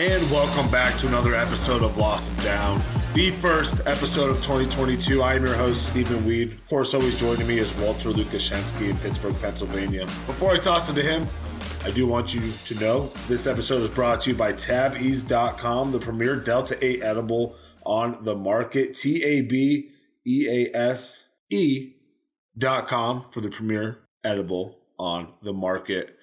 And welcome back to another episode of Lost and Down, the first episode of 2022. I am your host, Stephen Weed. Of course, always joining me is Walter Lukashensky in Pittsburgh, Pennsylvania. Before I toss it to him, I do want you to know this episode is brought to you by TabEase.com, the premier Delta 8 edible on the market. T A B E A S E.com for the premier edible on the market.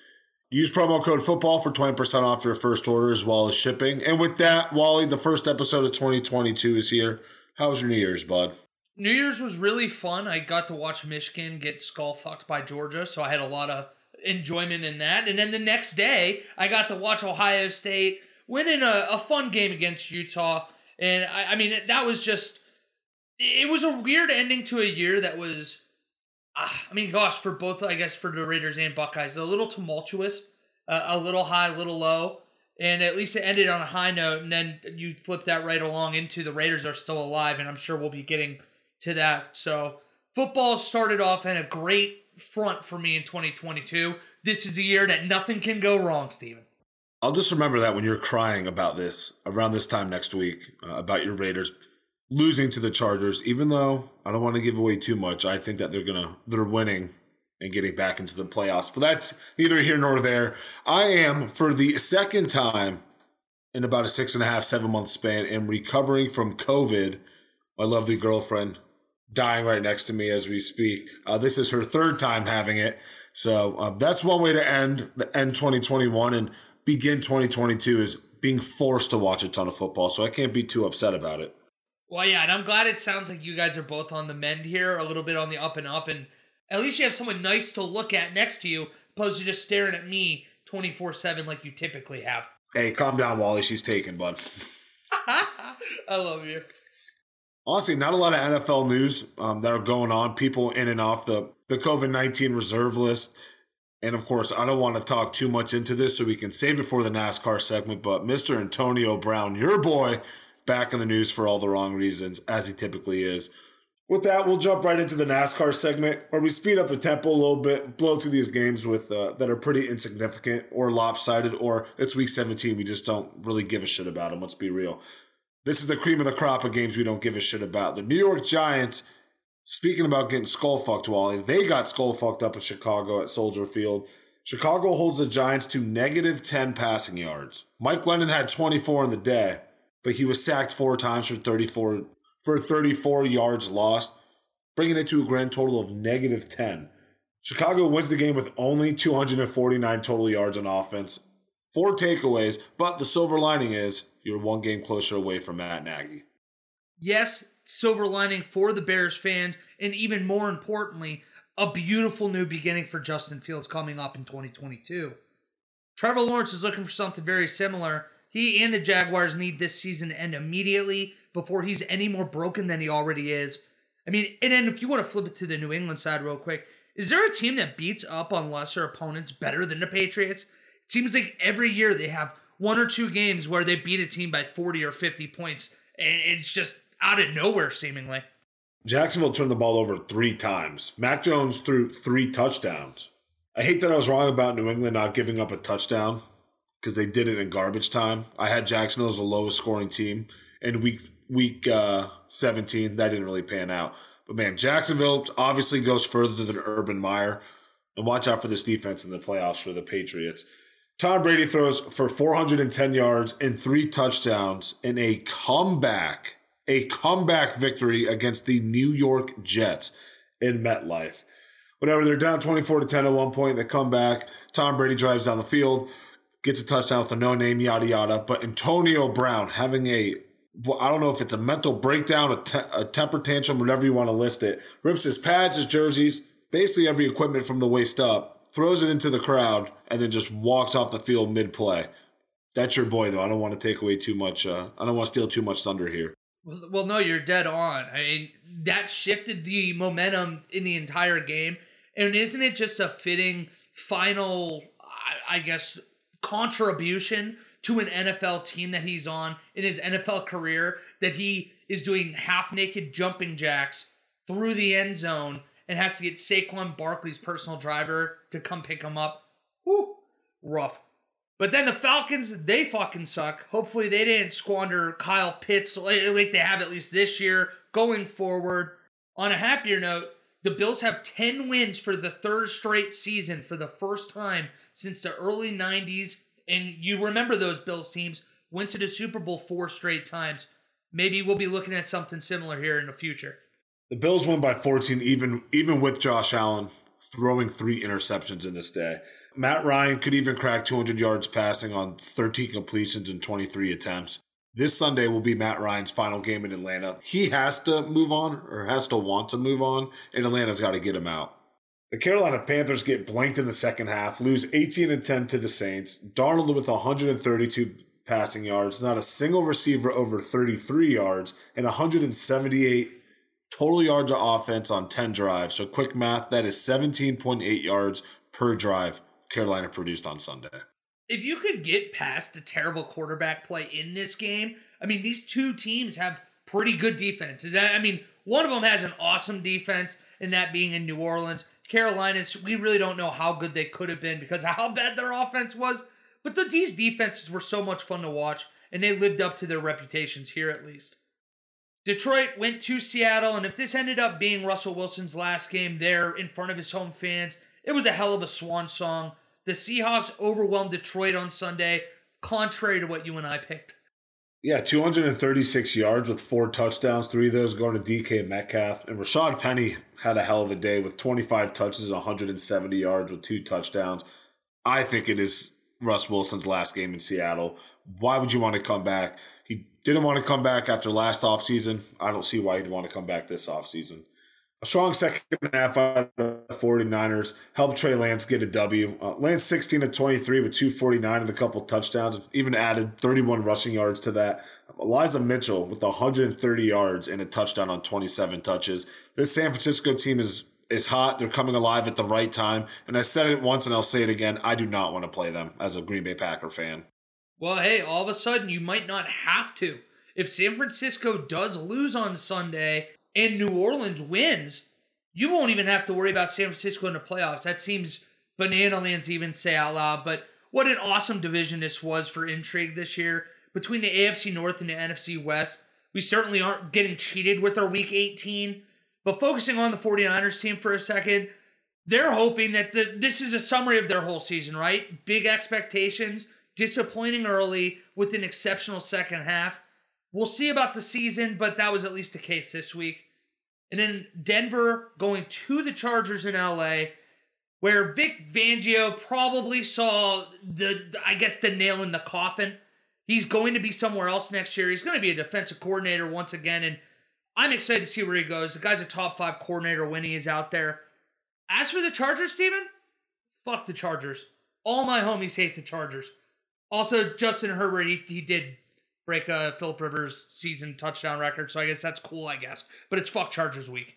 Use promo code football for 20% off your first order as well as shipping. And with that, Wally, the first episode of 2022 is here. How was your New Year's, bud? New Year's was really fun. I got to watch Michigan get skull fucked by Georgia, so I had a lot of enjoyment in that. And then the next day, I got to watch Ohio State winning a, a fun game against Utah. And I, I mean, that was just, it was a weird ending to a year that was I mean, gosh, for both, I guess, for the Raiders and Buckeyes, a little tumultuous, uh, a little high, a little low, and at least it ended on a high note. And then you flip that right along into the Raiders are still alive, and I'm sure we'll be getting to that. So football started off in a great front for me in 2022. This is the year that nothing can go wrong, Steven. I'll just remember that when you're crying about this around this time next week uh, about your Raiders losing to the Chargers, even though I don't want to give away too much. I think that they're gonna they're winning and getting back into the playoffs. But that's neither here nor there. I am for the second time in about a six and a half, seven month span, am recovering from COVID. My lovely girlfriend dying right next to me as we speak. Uh, this is her third time having it. So um, that's one way to end the end 2021 and begin 2022 is being forced to watch a ton of football. So I can't be too upset about it. Well, yeah, and I'm glad it sounds like you guys are both on the mend here, a little bit on the up and up, and at least you have someone nice to look at next to you, opposed to just staring at me 24 7 like you typically have. Hey, calm down, Wally. She's taken, bud. I love you. Honestly, not a lot of NFL news um, that are going on. People in and off the, the COVID 19 reserve list. And of course, I don't want to talk too much into this so we can save it for the NASCAR segment. But Mr. Antonio Brown, your boy, back in the news for all the wrong reasons, as he typically is. With that, we'll jump right into the NASCAR segment where we speed up the tempo a little bit, blow through these games with uh, that are pretty insignificant or lopsided, or it's week 17. We just don't really give a shit about them. Let's be real. This is the cream of the crop of games we don't give a shit about. The New York Giants, speaking about getting skull fucked, Wally, they got skull fucked up in Chicago at Soldier Field. Chicago holds the Giants to negative 10 passing yards. Mike Glennon had 24 in the day but he was sacked four times for 34 for 34 yards lost, bringing it to a grand total of negative 10. Chicago wins the game with only 249 total yards on offense, four takeaways, but the silver lining is you're one game closer away from Matt Nagy. Yes, silver lining for the Bears fans, and even more importantly, a beautiful new beginning for Justin Fields coming up in 2022. Trevor Lawrence is looking for something very similar he and the Jaguars need this season to end immediately before he's any more broken than he already is. I mean, and then if you want to flip it to the New England side real quick, is there a team that beats up on lesser opponents better than the Patriots? It seems like every year they have one or two games where they beat a team by 40 or 50 points, and it's just out of nowhere, seemingly. Jacksonville turned the ball over three times. Mac Jones threw three touchdowns. I hate that I was wrong about New England not giving up a touchdown because they did it in garbage time. I had Jacksonville as the lowest scoring team in week week uh, 17. That didn't really pan out. But man, Jacksonville obviously goes further than Urban Meyer. And watch out for this defense in the playoffs for the Patriots. Tom Brady throws for 410 yards and three touchdowns in a comeback, a comeback victory against the New York Jets in MetLife. Whatever, they're down 24 to 10 at one point. They come back. Tom Brady drives down the field gets a touchdown with a no name, yada yada. But Antonio Brown having a well, I don't know if it's a mental breakdown, a, te- a temper tantrum, whatever you want to list it. Rips his pads, his jerseys, basically every equipment from the waist up, throws it into the crowd, and then just walks off the field mid play. That's your boy, though. I don't want to take away too much. Uh, I don't want to steal too much thunder here. Well, no, you're dead on. I mean, that shifted the momentum in the entire game. And isn't it just a fitting final, I guess, contribution to an NFL team that he's on in his NFL career that he is doing half naked jumping jacks through the end zone and has to get Saquon Barkley's personal driver to come pick him up. Whew, rough. But then the Falcons, they fucking suck. Hopefully they didn't squander Kyle Pitts like, they have at least this year going forward. On a happier note, the Bills have 10 wins for the third straight season for the first time since the early 90s. And you remember those Bills teams went to the Super Bowl four straight times. Maybe we'll be looking at something similar here in the future. The Bills won by 14, even even with Josh Allen throwing three interceptions in this day. Matt Ryan could even crack 200 yards passing on 13 completions and 23 attempts. This Sunday will be Matt Ryan's final game in Atlanta. He has to move on or has to want to move on, and Atlanta's got to get him out. The Carolina Panthers get blanked in the second half, lose 18 and 10 to the Saints. Darnold with 132 passing yards, not a single receiver over 33 yards, and 178 total yards of offense on 10 drives. So, quick math, that is 17.8 yards per drive Carolina produced on Sunday. If you could get past the terrible quarterback play in this game, I mean, these two teams have pretty good defenses. I mean, one of them has an awesome defense, and that being in New Orleans. Carolina's, we really don't know how good they could have been because how bad their offense was. But the, these defenses were so much fun to watch, and they lived up to their reputations here at least. Detroit went to Seattle, and if this ended up being Russell Wilson's last game there in front of his home fans, it was a hell of a swan song. The Seahawks overwhelmed Detroit on Sunday, contrary to what you and I picked. Yeah, 236 yards with four touchdowns, three of those going to DK Metcalf. And Rashaad Penny had a hell of a day with 25 touches and 170 yards with two touchdowns. I think it is Russ Wilson's last game in Seattle. Why would you want to come back? He didn't want to come back after last offseason. I don't see why he'd want to come back this offseason. A strong second half by the 49ers helped Trey Lance get a W. Uh, Lance 16 to 23 with 249 and a couple touchdowns, even added 31 rushing yards to that. Elijah Mitchell with 130 yards and a touchdown on 27 touches. This San Francisco team is is hot. They're coming alive at the right time. And I said it once and I'll say it again. I do not want to play them as a Green Bay Packer fan. Well, hey, all of a sudden you might not have to. If San Francisco does lose on Sunday, and New Orleans wins, you won't even have to worry about San Francisco in the playoffs. That seems banana lands even say out loud. But what an awesome division this was for intrigue this year between the AFC North and the NFC West. We certainly aren't getting cheated with our Week 18. But focusing on the 49ers team for a second, they're hoping that the, this is a summary of their whole season, right? Big expectations, disappointing early with an exceptional second half. We'll see about the season, but that was at least the case this week. And then Denver going to the Chargers in LA, where Vic Fangio probably saw the, I guess, the nail in the coffin. He's going to be somewhere else next year. He's going to be a defensive coordinator once again. And I'm excited to see where he goes. The guy's a top five coordinator when he is out there. As for the Chargers, Steven, fuck the Chargers. All my homies hate the Chargers. Also, Justin Herbert, he, he did break a Philip Rivers season touchdown record. So I guess that's cool, I guess. But it's fuck Chargers week.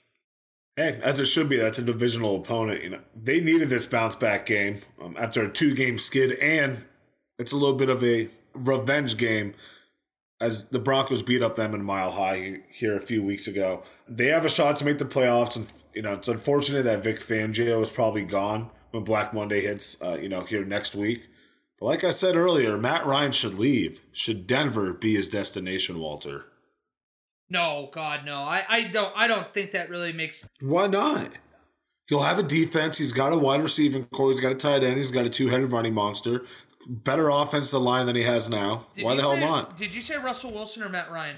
Hey, as it should be. That's a divisional opponent. You know, they needed this bounce back game um, after a two game skid, and it's a little bit of a revenge game as the Broncos beat up them in Mile High here a few weeks ago. They have a shot to make the playoffs, and you know it's unfortunate that Vic Fangio is probably gone when Black Monday hits. Uh, you know here next week. But like I said earlier, Matt Ryan should leave. Should Denver be his destination, Walter? No, God, no. I, I don't I don't think that really makes Why not? He'll have a defense. He's got a wide receiving core. He's got a tight end. He's got a two-headed running monster. Better offensive line than he has now. Did Why the hell say, not? Did you say Russell Wilson or Matt Ryan?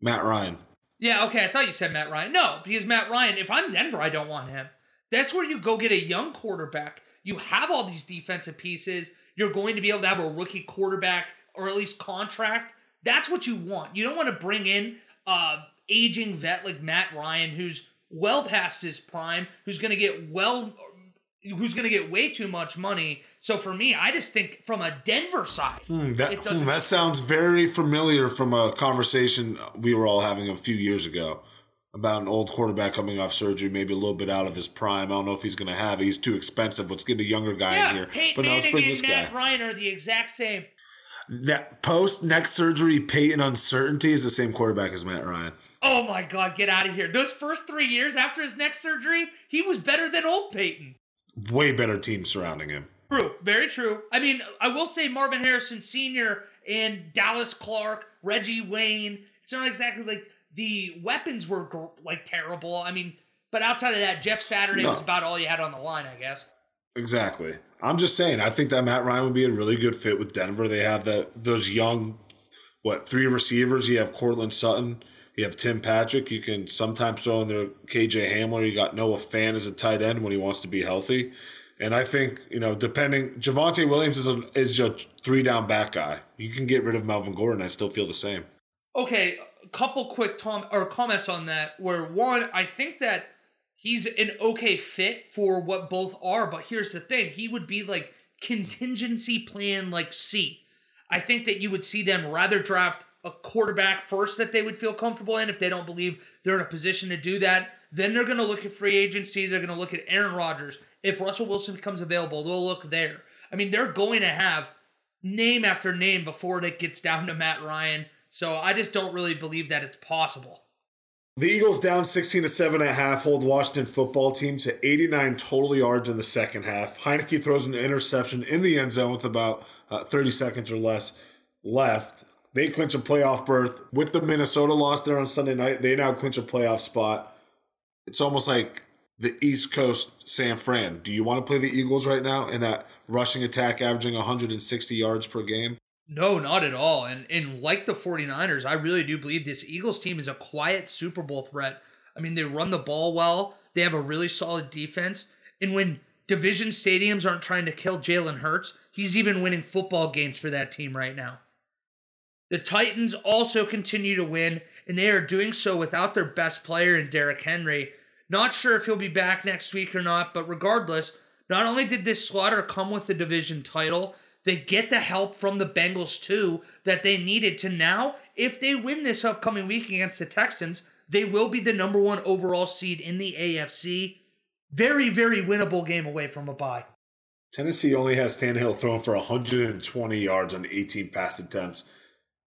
Matt Ryan. Yeah, okay. I thought you said Matt Ryan. No, because Matt Ryan, if I'm Denver, I don't want him. That's where you go get a young quarterback. You have all these defensive pieces you're going to be able to have a rookie quarterback or at least contract. That's what you want. You don't want to bring in a aging vet like Matt Ryan who's well past his prime, who's going to get well who's going to get way too much money. So for me, I just think from a Denver side, hmm, that, hmm, that sounds very familiar from a conversation we were all having a few years ago about an old quarterback coming off surgery, maybe a little bit out of his prime. I don't know if he's going to have it. He's too expensive. Let's get a younger guy yeah, in here. Peyton but now let's bring this Matt guy. Ryan are the exact same. Post neck surgery, Peyton uncertainty is the same quarterback as Matt Ryan. Oh my God, get out of here. Those first three years after his neck surgery, he was better than old Peyton. Way better team surrounding him. True, very true. I mean, I will say Marvin Harrison Sr. and Dallas Clark, Reggie Wayne. It's not exactly like the weapons were like terrible. I mean, but outside of that, Jeff Saturday no. was about all you had on the line, I guess. Exactly. I'm just saying. I think that Matt Ryan would be a really good fit with Denver. They have that those young, what three receivers? You have Courtland Sutton. You have Tim Patrick. You can sometimes throw in there KJ Hamler. You got Noah Fant as a tight end when he wants to be healthy. And I think, you know, depending, Javonte Williams is a, is a three down back guy. You can get rid of Melvin Gordon. I still feel the same. Okay, couple quick tom- or comments on that. Where one, I think that he's an okay fit for what both are, but here's the thing: he would be like contingency plan like C. I think that you would see them rather draft a quarterback first that they would feel comfortable in if they don't believe they're in a position to do that. Then they're going to look at free agency. They're going to look at Aaron Rodgers. If Russell Wilson becomes available, they'll look there. I mean, they're going to have name after name before it gets down to Matt Ryan. So I just don't really believe that it's possible. The Eagles down 16 to 7 and a half hold Washington football team to 89 total yards in the second half. Heinicke throws an interception in the end zone with about uh, 30 seconds or less left. They clinch a playoff berth with the Minnesota loss there on Sunday night. They now clinch a playoff spot. It's almost like the East Coast San Fran. Do you want to play the Eagles right now in that rushing attack averaging 160 yards per game? No, not at all. And and like the 49ers, I really do believe this Eagles team is a quiet Super Bowl threat. I mean, they run the ball well. They have a really solid defense. And when division stadiums aren't trying to kill Jalen Hurts, he's even winning football games for that team right now. The Titans also continue to win, and they are doing so without their best player in Derrick Henry. Not sure if he'll be back next week or not, but regardless, not only did this slaughter come with the division title, they get the help from the Bengals too that they needed to now. If they win this upcoming week against the Texans, they will be the number one overall seed in the AFC. Very, very winnable game away from a bye. Tennessee only has Tannehill thrown for 120 yards on 18 pass attempts.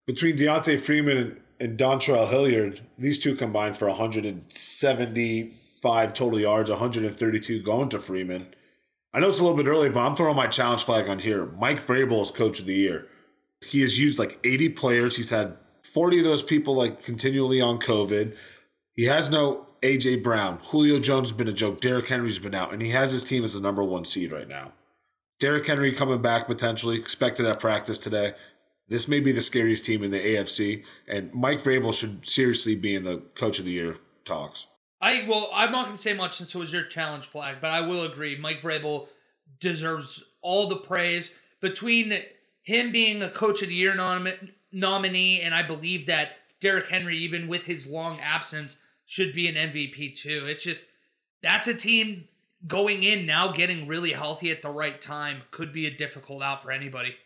Between D'Onta Freeman and, and Dontrell Hilliard, these two combined for 175 total yards, 132 going to Freeman. I know it's a little bit early, but I'm throwing my challenge flag on here. Mike Vrabel is coach of the year. He has used like 80 players. He's had 40 of those people like continually on COVID. He has no AJ Brown. Julio Jones has been a joke. Derrick Henry's been out, and he has his team as the number one seed right now. Derrick Henry coming back potentially, expected at practice today. This may be the scariest team in the AFC, and Mike Vrabel should seriously be in the coach of the year talks. I well, I'm not going to say much since it was your challenge flag, but I will agree. Mike Vrabel deserves all the praise between him being a coach of the year nom- nominee, and I believe that Derrick Henry, even with his long absence, should be an MVP too. It's just that's a team going in now, getting really healthy at the right time could be a difficult out for anybody.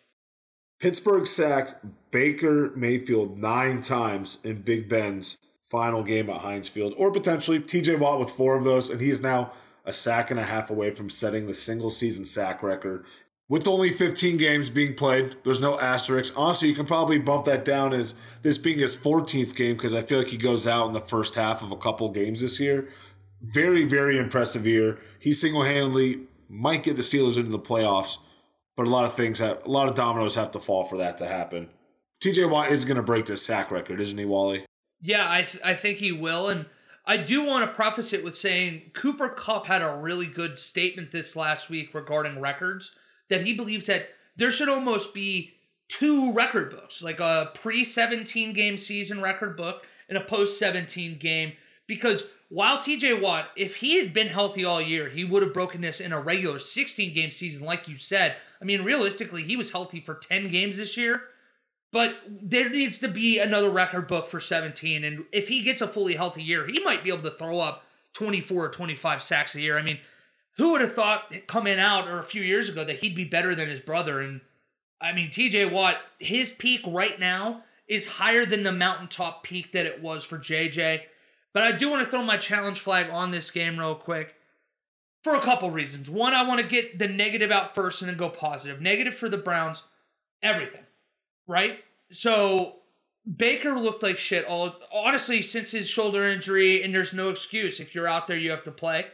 Pittsburgh sacked Baker Mayfield nine times in Big Ben's final game at Heinz Field, or potentially TJ Watt with four of those, and he is now a sack and a half away from setting the single season sack record. With only 15 games being played, there's no asterisks. Honestly, you can probably bump that down as this being his 14th game because I feel like he goes out in the first half of a couple games this year. Very, very impressive year. He single handedly might get the Steelers into the playoffs, but a lot of things have, a lot of dominoes have to fall for that to happen. TJ Watt is going to break this sack record, isn't he, Wally? Yeah, I I think he will, and I do want to preface it with saying Cooper Kupp had a really good statement this last week regarding records that he believes that there should almost be two record books, like a pre 17 game season record book and a post 17 game, because while TJ Watt, if he had been healthy all year, he would have broken this in a regular 16 game season, like you said. I mean, realistically, he was healthy for 10 games this year. But there needs to be another record book for 17. And if he gets a fully healthy year, he might be able to throw up 24 or 25 sacks a year. I mean, who would have thought coming out or a few years ago that he'd be better than his brother? And I mean, TJ Watt, his peak right now is higher than the mountaintop peak that it was for JJ. But I do want to throw my challenge flag on this game real quick for a couple reasons. One, I want to get the negative out first and then go positive. Negative for the Browns, everything right? So Baker looked like shit all honestly since his shoulder injury, and there's no excuse. If you're out there, you have to play.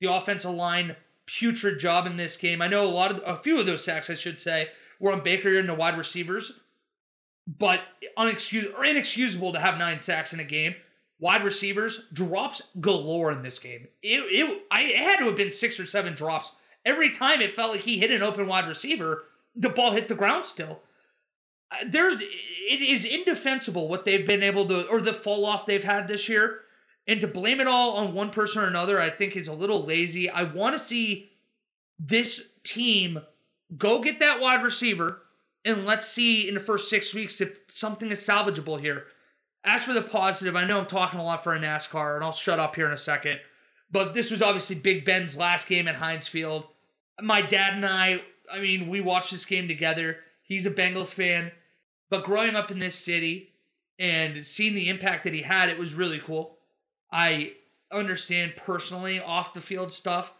The offensive line putrid job in this game. I know a lot of a few of those sacks, I should say, were on Baker and the wide receivers, but unexcusable or inexcusable to have nine sacks in a game. Wide receivers drops galore in this game. It, it I it had to have been six or seven drops every time. It felt like he hit an open wide receiver, the ball hit the ground still. Uh, there's it is indefensible what they've been able to or the fall off they've had this year. And to blame it all on one person or another i think is a little lazy. I want to see this team go get that wide receiver and let's see in the first six weeks if something is salvageable here. As for the positive i know i'm talking a lot for a nascar and i'll shut up here in a second but this was obviously big ben's last game at heinz field. My dad and i i mean we watched this game together. He's a bengals fan but growing up in this city and seeing the impact that he had, it was really cool. I understand personally off the field stuff.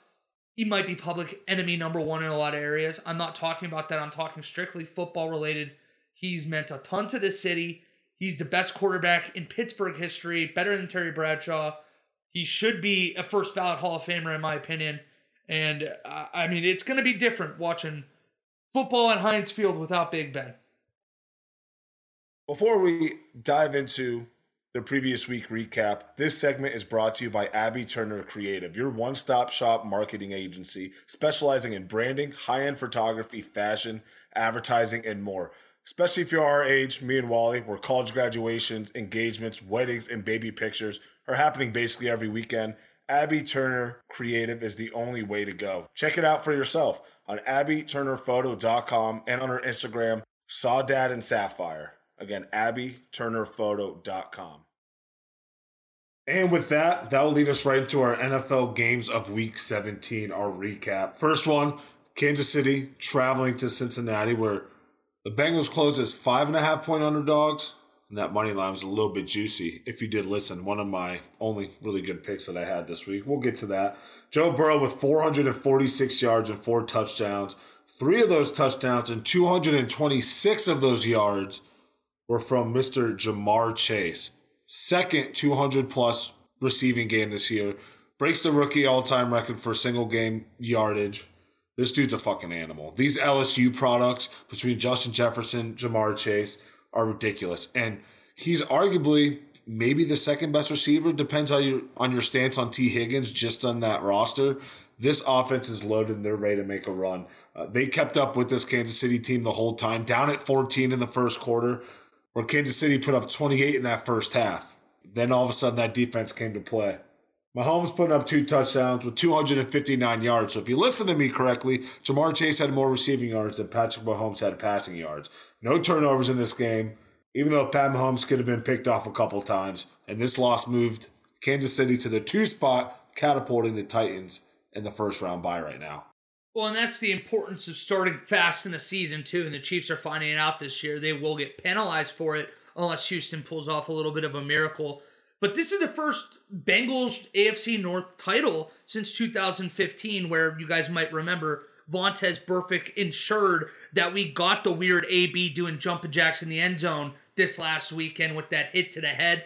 He might be public enemy number one in a lot of areas. I'm not talking about that. I'm talking strictly football related. He's meant a ton to the city. He's the best quarterback in Pittsburgh history, better than Terry Bradshaw. He should be a first ballot Hall of Famer, in my opinion. And uh, I mean, it's going to be different watching football at Heinz Field without Big Ben. Before we dive into the previous week recap, this segment is brought to you by Abby Turner Creative, your one stop shop marketing agency specializing in branding, high end photography, fashion, advertising, and more. Especially if you're our age, me and Wally, where college graduations, engagements, weddings, and baby pictures are happening basically every weekend. Abby Turner Creative is the only way to go. Check it out for yourself on abbyturnerphoto.com and on her Instagram, Saw Dad and Sapphire. Again, abbyturnerphoto.com. And with that, that will lead us right into our NFL games of week 17, our recap. First one, Kansas City traveling to Cincinnati, where the Bengals closed as five and a half point underdogs. And that money line was a little bit juicy. If you did listen, one of my only really good picks that I had this week. We'll get to that. Joe Burrow with 446 yards and four touchdowns. Three of those touchdowns and 226 of those yards were from Mr. Ja'Marr Chase. Second 200 plus receiving game this year. Breaks the rookie all time record for single game yardage. This dude's a fucking animal. These LSU products between Justin Jefferson, Ja'Marr Chase are ridiculous. And he's arguably maybe the second best receiver. Depends on your on your stance on Tee Higgins just on that roster. This offense is loaded and they're ready to make a run. Uh, they kept up with this Kansas City team the whole time, down at 14 in the first quarter where Kansas City put up 28 in that first half. Then all of a sudden that defense came to play. Mahomes putting up two touchdowns with 259 yards. So if you listen to me correctly, Ja'Marr Chase had more receiving yards than Patrick Mahomes had passing yards. No turnovers in this game, even though Pat Mahomes could have been picked off a couple times. And this loss moved Kansas City to the two spot, catapulting the Titans in the first round bye right now. Well, and that's the importance of starting fast in the season too. And the Chiefs are finding it out this year. They will get penalized for it unless Houston pulls off a little bit of a miracle. But this is the first Bengals AFC North title since 2015, where you guys might remember Vontaze Burfict ensured that we got the weird AB doing jumping jacks in the end zone this last weekend with that hit to the head.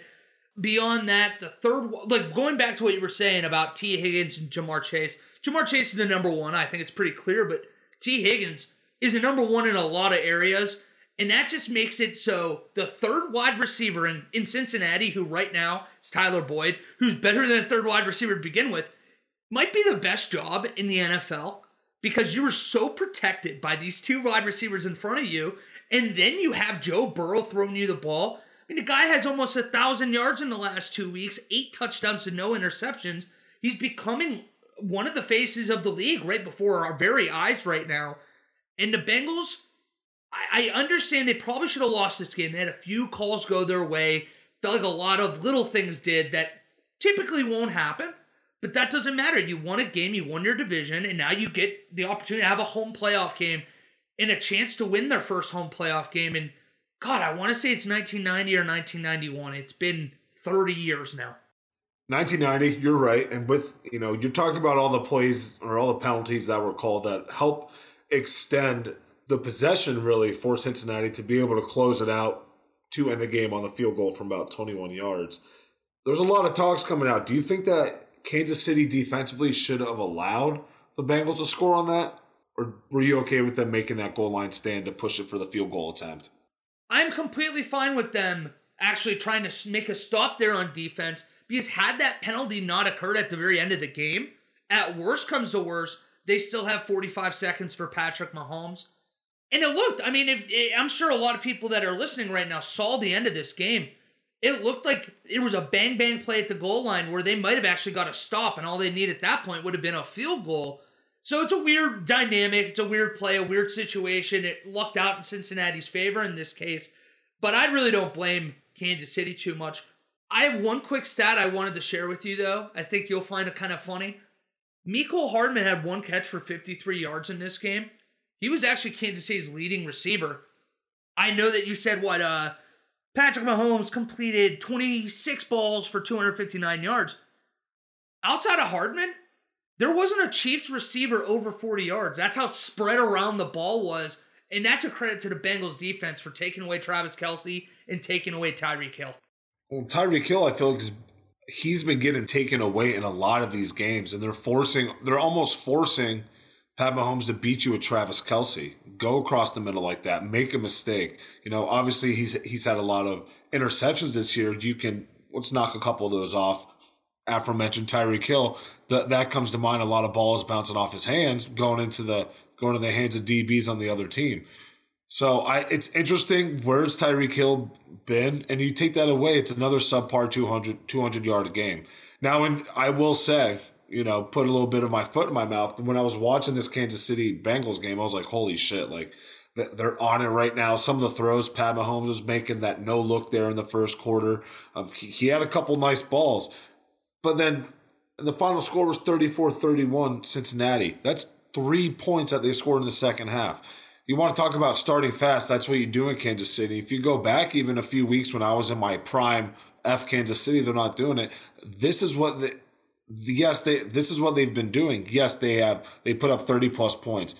Beyond that, the third, like going back to what you were saying about Tee Higgins and Ja'Marr Chase, Ja'Marr Chase is the number one. I think it's pretty clear, but Tee Higgins is the number one in a lot of areas. And that just makes it so the third wide receiver in, in Cincinnati, who right now is Tyler Boyd, who's better than a third wide receiver to begin with, might be the best job in the NFL because you were so protected by these two wide receivers in front of you. And then you have Joe Burrow throwing you the ball. Mean, the guy has almost a thousand yards in the last two weeks, eight touchdowns and no interceptions. He's becoming one of the faces of the league right before our very eyes right now. And the Bengals, I, I understand they probably should have lost this game. They had a few calls go their way. Felt like a lot of little things did that typically won't happen. But that doesn't matter. You won a game, you won your division, and now you get the opportunity to have a home playoff game and a chance to win their first home playoff game. And God, I want to say it's 1990 or 1991. It's been 30 years now. 1990, you're right. And with, you know, you're talking about all the plays or all the penalties that were called that help extend the possession really for Cincinnati to be able to close it out to end the game on the field goal from about 21 yards. There's a lot of talks coming out. Do you think that Kansas City defensively should have allowed the Bengals to score on that? Or were you okay with them making that goal line stand to push it for the field goal attempt? I'm completely fine with them actually trying to make a stop there on defense because had that penalty not occurred at the very end of the game, at worst comes to worst, they still have 45 seconds for Patrick Mahomes. And it looked, I mean, if, eh, I'm sure a lot of people that are listening right now saw the end of this game. It looked like it was a bang bang play at the goal line where they might have actually got a stop, and all they need at that point would have been a field goal. So it's a weird dynamic. It's a weird play, a weird situation. It lucked out in Cincinnati's favor in this case. But I really don't blame Kansas City too much. I have one quick stat I wanted to share with you, though. I think you'll find it kind of funny. Mecole Hardman had one catch for 53 yards in this game. He was actually Kansas City's leading receiver. I know that you said what uh Patrick Mahomes completed 26 balls for 259 yards. Outside of Hardman, there wasn't a Chiefs receiver over 40 yards. That's how spread around the ball was. And that's a credit to the Bengals defense for taking away Travis Kelce and taking away Tyreek Hill. Well, Tyreek Hill, I feel like he's been getting taken away in a lot of these games, and they're forcing, they're almost forcing Pat Mahomes to beat you with Travis Kelce. Go across the middle like that. Make a mistake. You know, obviously he's he's had a lot of interceptions this year. You can let's knock a couple of those off. Aforementioned Tyreek Hill, that that comes to mind. A lot of balls bouncing off his hands, going into the going to the hands of DBs on the other team. So I, it's interesting. Where's Tyreek Hill been? And you take that away, it's another subpar 200, 200 yard game. Now, in, I will say, you know, put a little bit of my foot in my mouth. When I was watching this Kansas City Bengals game, I was like, holy shit, like they're on it right now. Some of the throws Pat Mahomes was making that no look there in the first quarter. Um, he, he, had a couple nice balls, but then the final score was 34 31 Cincinnati. That's three points that they scored in the second half. You want to talk about starting fast? That's what you do in Kansas City. If you go back even a few weeks when I was in my prime F Kansas City, they're not doing it. This is what the yes, they this is what they've been doing. Yes, they have they put up 30 plus points.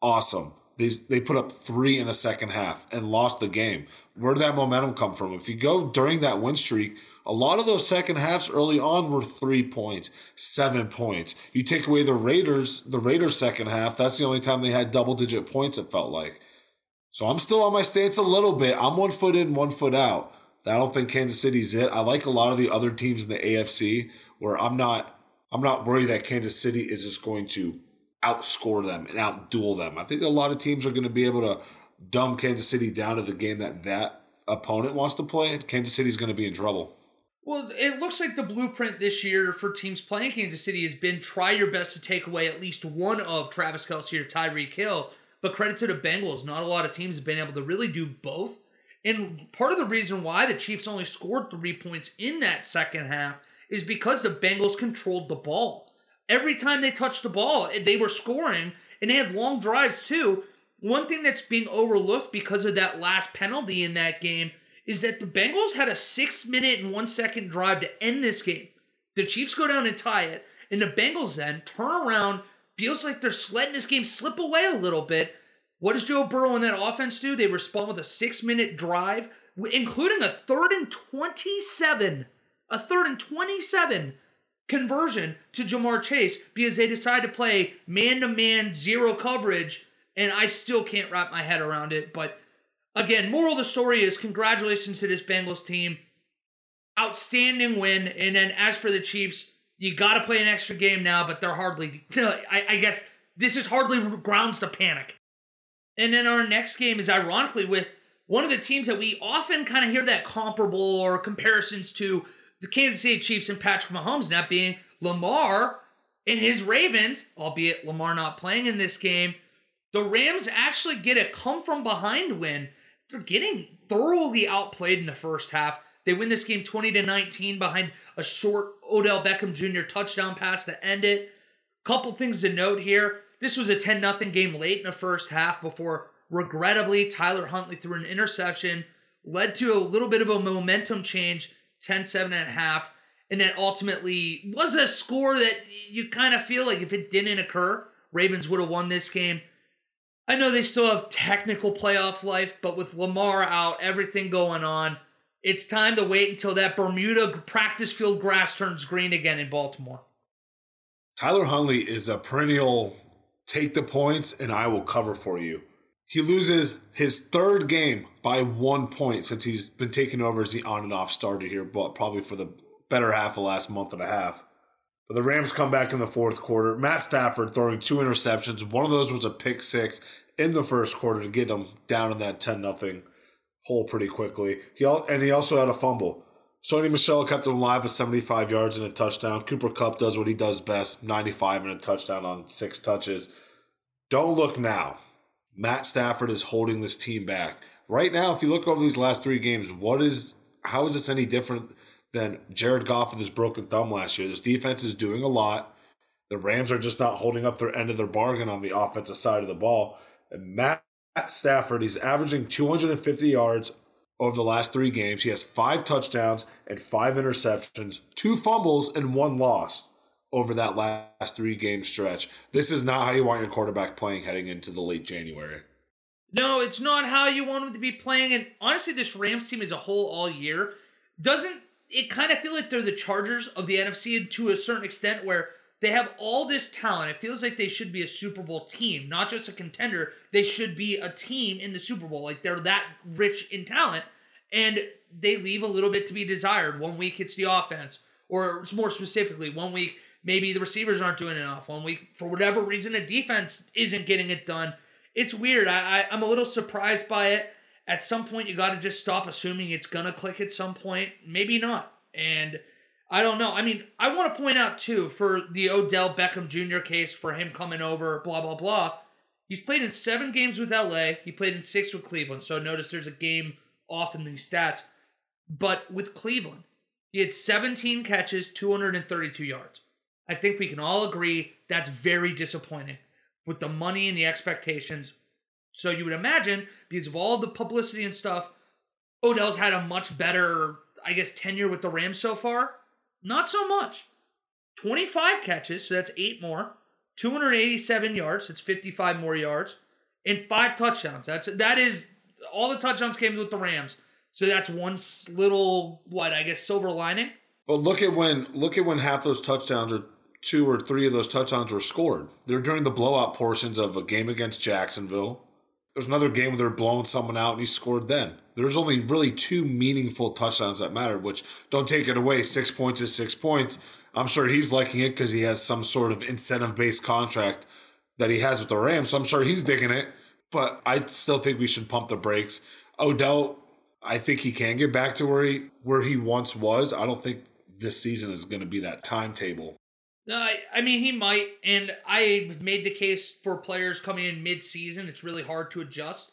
Awesome. They, they put up three in the second half and lost the game. Where did that momentum come from? If you go during that win streak, a lot of those second halves early on were three points, seven points. You take away the Raiders, the Raiders second half, that's the only time they had double digit points, it felt like. So I'm still on my stance a little bit. I'm one foot in, one foot out. I don't think Kansas City's it. I like a lot of the other teams in the AFC where I'm not I'm not worried that Kansas City is just going to outscore them and outduel them. I think a lot of teams are going to be able to dumb Kansas City down to the game that that opponent wants to play, Kansas City's going to be in trouble. Well, it looks like the blueprint this year for teams playing Kansas City has been try your best to take away at least one of Travis Kelce or Tyreek Hill. But credit to the Bengals, not a lot of teams have been able to really do both. And part of the reason why the Chiefs only scored three points in that second half is because the Bengals controlled the ball. Every time they touched the ball, eh, they were scoring, and they had long drives too. One thing that's being overlooked because of that last penalty in that game is that the Bengals had a six minute and one second drive to end this game. The Chiefs go down and tie it, and the Bengals then turn around. Feels like they're letting this game slip away a little bit. What does Joe Burrow and that offense do? They respond with a six minute drive, including a third and 27 a third and 27 conversion to Ja'Marr Chase because they decide to play man to man zero coverage, and I still can't wrap my head around it. But again, moral of the story is congratulations to this Bengals team. Outstanding win. And then as for the Chiefs, you got to play an extra game now, but they're hardly, I, I guess this is hardly grounds to panic. And then our next game is ironically with one of the teams that we often kind of hear that comparable or comparisons to the Kansas City Chiefs and Patrick Mahomes not being Lamar and his Ravens, albeit Lamar not playing in this game. The Rams actually get a come from behind win. They're getting thoroughly outplayed in the first half. They win this game 20 to 19 behind a short Odell Beckham Jr. touchdown pass to end it. Couple things to note here. This was a 10 0 game late in the first half before regrettably Tyler Huntley threw an interception, led to a little bit of a momentum change 10 7 and a half and then ultimately was a score that you kind of feel like if it didn't occur ravens would have won this game i know they still have technical playoff life but with lamar out everything going on it's time to wait until that bermuda practice field grass turns green again in baltimore Tyler Huntley is a perennial take the points and I will cover for you. He loses his third game by one point since he's been taking over as the on and off starter here, but probably for the better half of the last month and a half. But the Rams come back in the fourth quarter. Matt Stafford throwing two interceptions. One of those was a pick six in the first quarter to get them down in that 10 nothing hole pretty quickly. He and he also had a fumble. Sony Michel kept them alive with 75 yards and a touchdown. Cooper Kupp does what he does best 95 and a touchdown on six touches. Don't look now. Matt Stafford is holding this team back. Right now, if you look over these last three games, what is how is this any different than Jared Goff with his broken thumb last year? This defense is doing a lot. The Rams are just not holding up their end of their bargain on the offensive side of the ball. And Matt Stafford, he's averaging 250 yards over the last three games. He has five touchdowns and five interceptions, two fumbles, and one loss over that last three game stretch. This is not how you want your quarterback playing heading into the late January. No, it's not how you want him to be playing. And honestly, this Rams team as a whole all year doesn't it kind of feel like they're the Chargers of the NFC to a certain extent where they have all this talent. It feels like they should be a Super Bowl team, not just a contender. They should be a team in the Super Bowl. Like they're that rich in talent. And they leave a little bit to be desired. One week it's the offense, or more specifically, one week maybe the receivers aren't doing enough. One week, for whatever reason, the defense isn't getting it done. It's weird. I, I I'm a little surprised by it. At some point, you got to just stop assuming it's gonna click. At some point, maybe not. And I don't know. I mean, I want to point out too for the Odell Beckham Jr. case for him coming over, blah blah blah. He's played in seven games with LA. He played in six with Cleveland. So notice there's a game off in these stats. But with Cleveland, he had 17 catches, 232 yards. I think we can all agree that's very disappointing with the money and the expectations. So you would imagine, because of all the publicity and stuff, Odell's had a much better, I guess, tenure with the Rams so far. Not so much. 25 catches, so that's eight more. 287 yards, that's 55 more yards, and five touchdowns. That's that is all the touchdowns came with the Rams. So that's one little what I guess silver lining. But look at when look at when half those touchdowns or two or three of those touchdowns were scored. They're during the blowout portions of a game against Jacksonville. There's another game where they're blowing someone out and he scored then. There's only really two meaningful touchdowns that matter, which don't take it away. Six points is six points. I'm sure he's liking it because he has some sort of incentive based contract that he has with the Rams. So I'm sure he's digging it. But I still think we should pump the brakes. Odell, I think he can get back to where he where he once was. I don't think this season is going to be that timetable. No, I, I mean he might, and I've made the case for players coming in mid-season. It's really hard to adjust,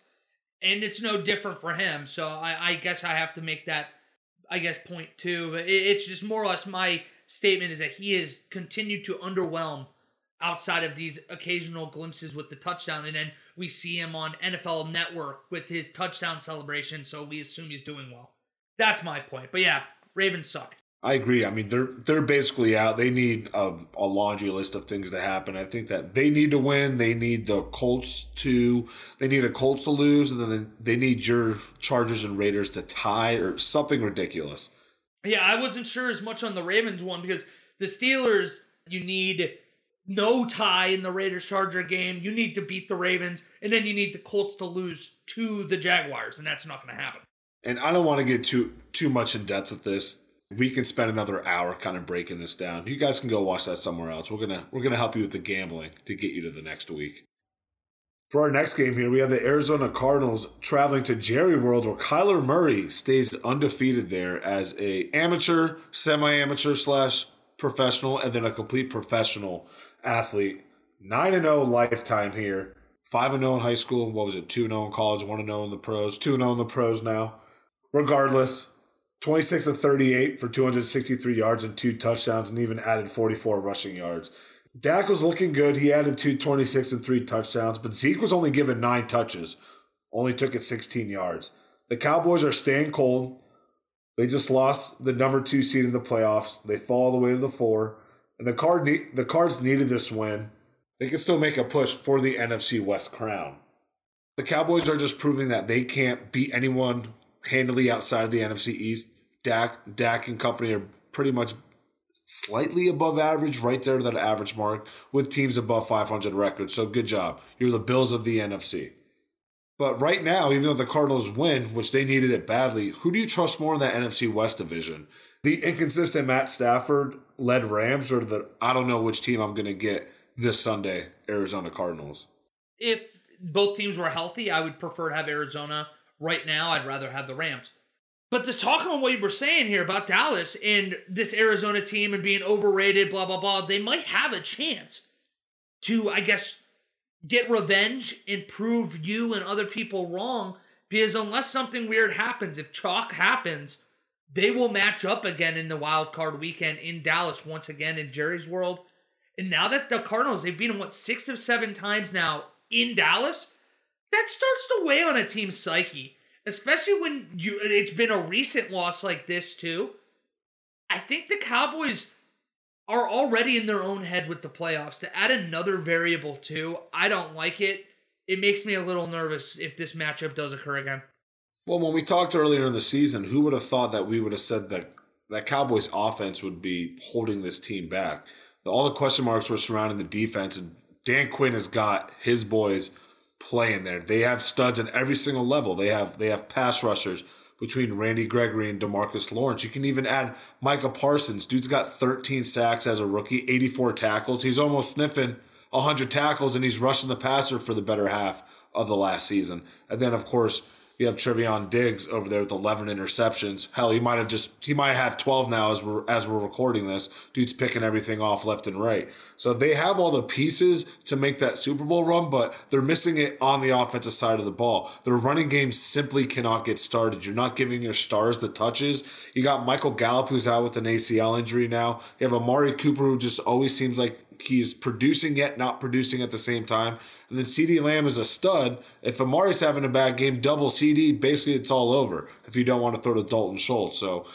and it's no different for him. So I, I guess I have to make that, I guess, point too. But it, it's just more or less my statement is that he has continued to underwhelm outside of these occasional glimpses with the touchdown, and then we see him on NFL Network with his touchdown celebration. So we assume he's doing well. That's my point. But yeah, Ravens suck. I agree. I mean, they're they're basically out. They need a, a, laundry list of things to happen. I think that they need to win. They need the Colts to. They need the Colts to lose, and then they need your Chargers and Raiders to tie or something ridiculous. Yeah, I wasn't sure as much on the Ravens one because the Steelers. You need no tie in the Raiders Charger game. You need to beat the Ravens, and then you need the Colts to lose to the Jaguars, and that's not going to happen. And I don't want to get too too much in depth with this we can spend another hour kind of breaking this down. You guys can go watch that somewhere else. We're gonna we're gonna help you with the gambling to get you to the next week. For our next game here, we have the Arizona Cardinals traveling to Jerry World, where Kyler Murray stays undefeated there as a amateur, semi-amateur slash professional, and then a complete professional athlete. Nine and zero oh lifetime here. Five and zero oh in high school. What was it? Two and zero oh in college. One and zero in the pros. Two and zero in the pros now. Regardless, 26 of 38 for 263 yards and two touchdowns, and even added 44 rushing yards. Dak was looking good. He added 226 and three touchdowns, but Zeke was only given nine touches, only took it 16 yards. The Cowboys are staying cold. They just lost the number two seed in the playoffs. They fall all the way to the four, and the card ne- the Cards needed this win. They can still make a push for the NFC West crown. The Cowboys are just proving that they can't beat anyone handily outside of the NFC East. Dak, Dak and company are pretty much slightly above average, right there to that average mark with teams above 500 records. So good job. You're the Bills of the NFC. But right now, even though the Cardinals win, which they needed it badly, who do you trust more in that NFC West division? The inconsistent Matt Stafford led Rams or the I don't know which team I'm going to get this Sunday, Arizona Cardinals? If both teams were healthy, I would prefer to have Arizona. Right now, I'd rather have the Rams. But to talk on what you were saying here about Dallas and this Arizona team and being overrated, blah, blah, blah, they might have a chance to, I guess, get revenge and prove you and other people wrong. Because unless something weird happens, if chalk happens, they will match up again in the wild card weekend in Dallas once again in Jerry's world. And now that the Cardinals, they've beaten what six of seven times now in Dallas, that starts to weigh on a team's psyche especially when you it's been a recent loss like this too. I think the Cowboys are already in their own head with the playoffs. To add another variable too, I don't like it. It makes me a little nervous if this matchup does occur again. Well, when we talked earlier in the season, who would have thought that we would have said that that Cowboys offense would be holding this team back? All the question marks were surrounding the defense, and Dan Quinn has got his boys playing there. They have studs in every single level. They have they have pass rushers between Randy Gregory and Demarcus Lawrence. You can even add Micah Parsons. Dude's got 13 sacks as a rookie, 84 tackles. He's almost sniffing 100 tackles, and he's rushing the passer for the better half of the last season. And then, of course, you have Trevon Diggs over there with 11 interceptions. Hell, he might have just he might have 12 now as we're as we're recording this. Dude's picking everything off left and right. So they have all the pieces to make that Super Bowl run, but they're missing it on the offensive side of the ball. Their running game simply cannot get started. You're not giving your stars the touches. You got Michael Gallup who's out with an ACL injury now. You have Amari Cooper who just always seems like he's producing yet not producing at the same time. And then CeeDee Lamb is a stud. If Amari's having a bad game, double CeeDee, basically it's all over if you don't want to throw to Dalton Schultz. So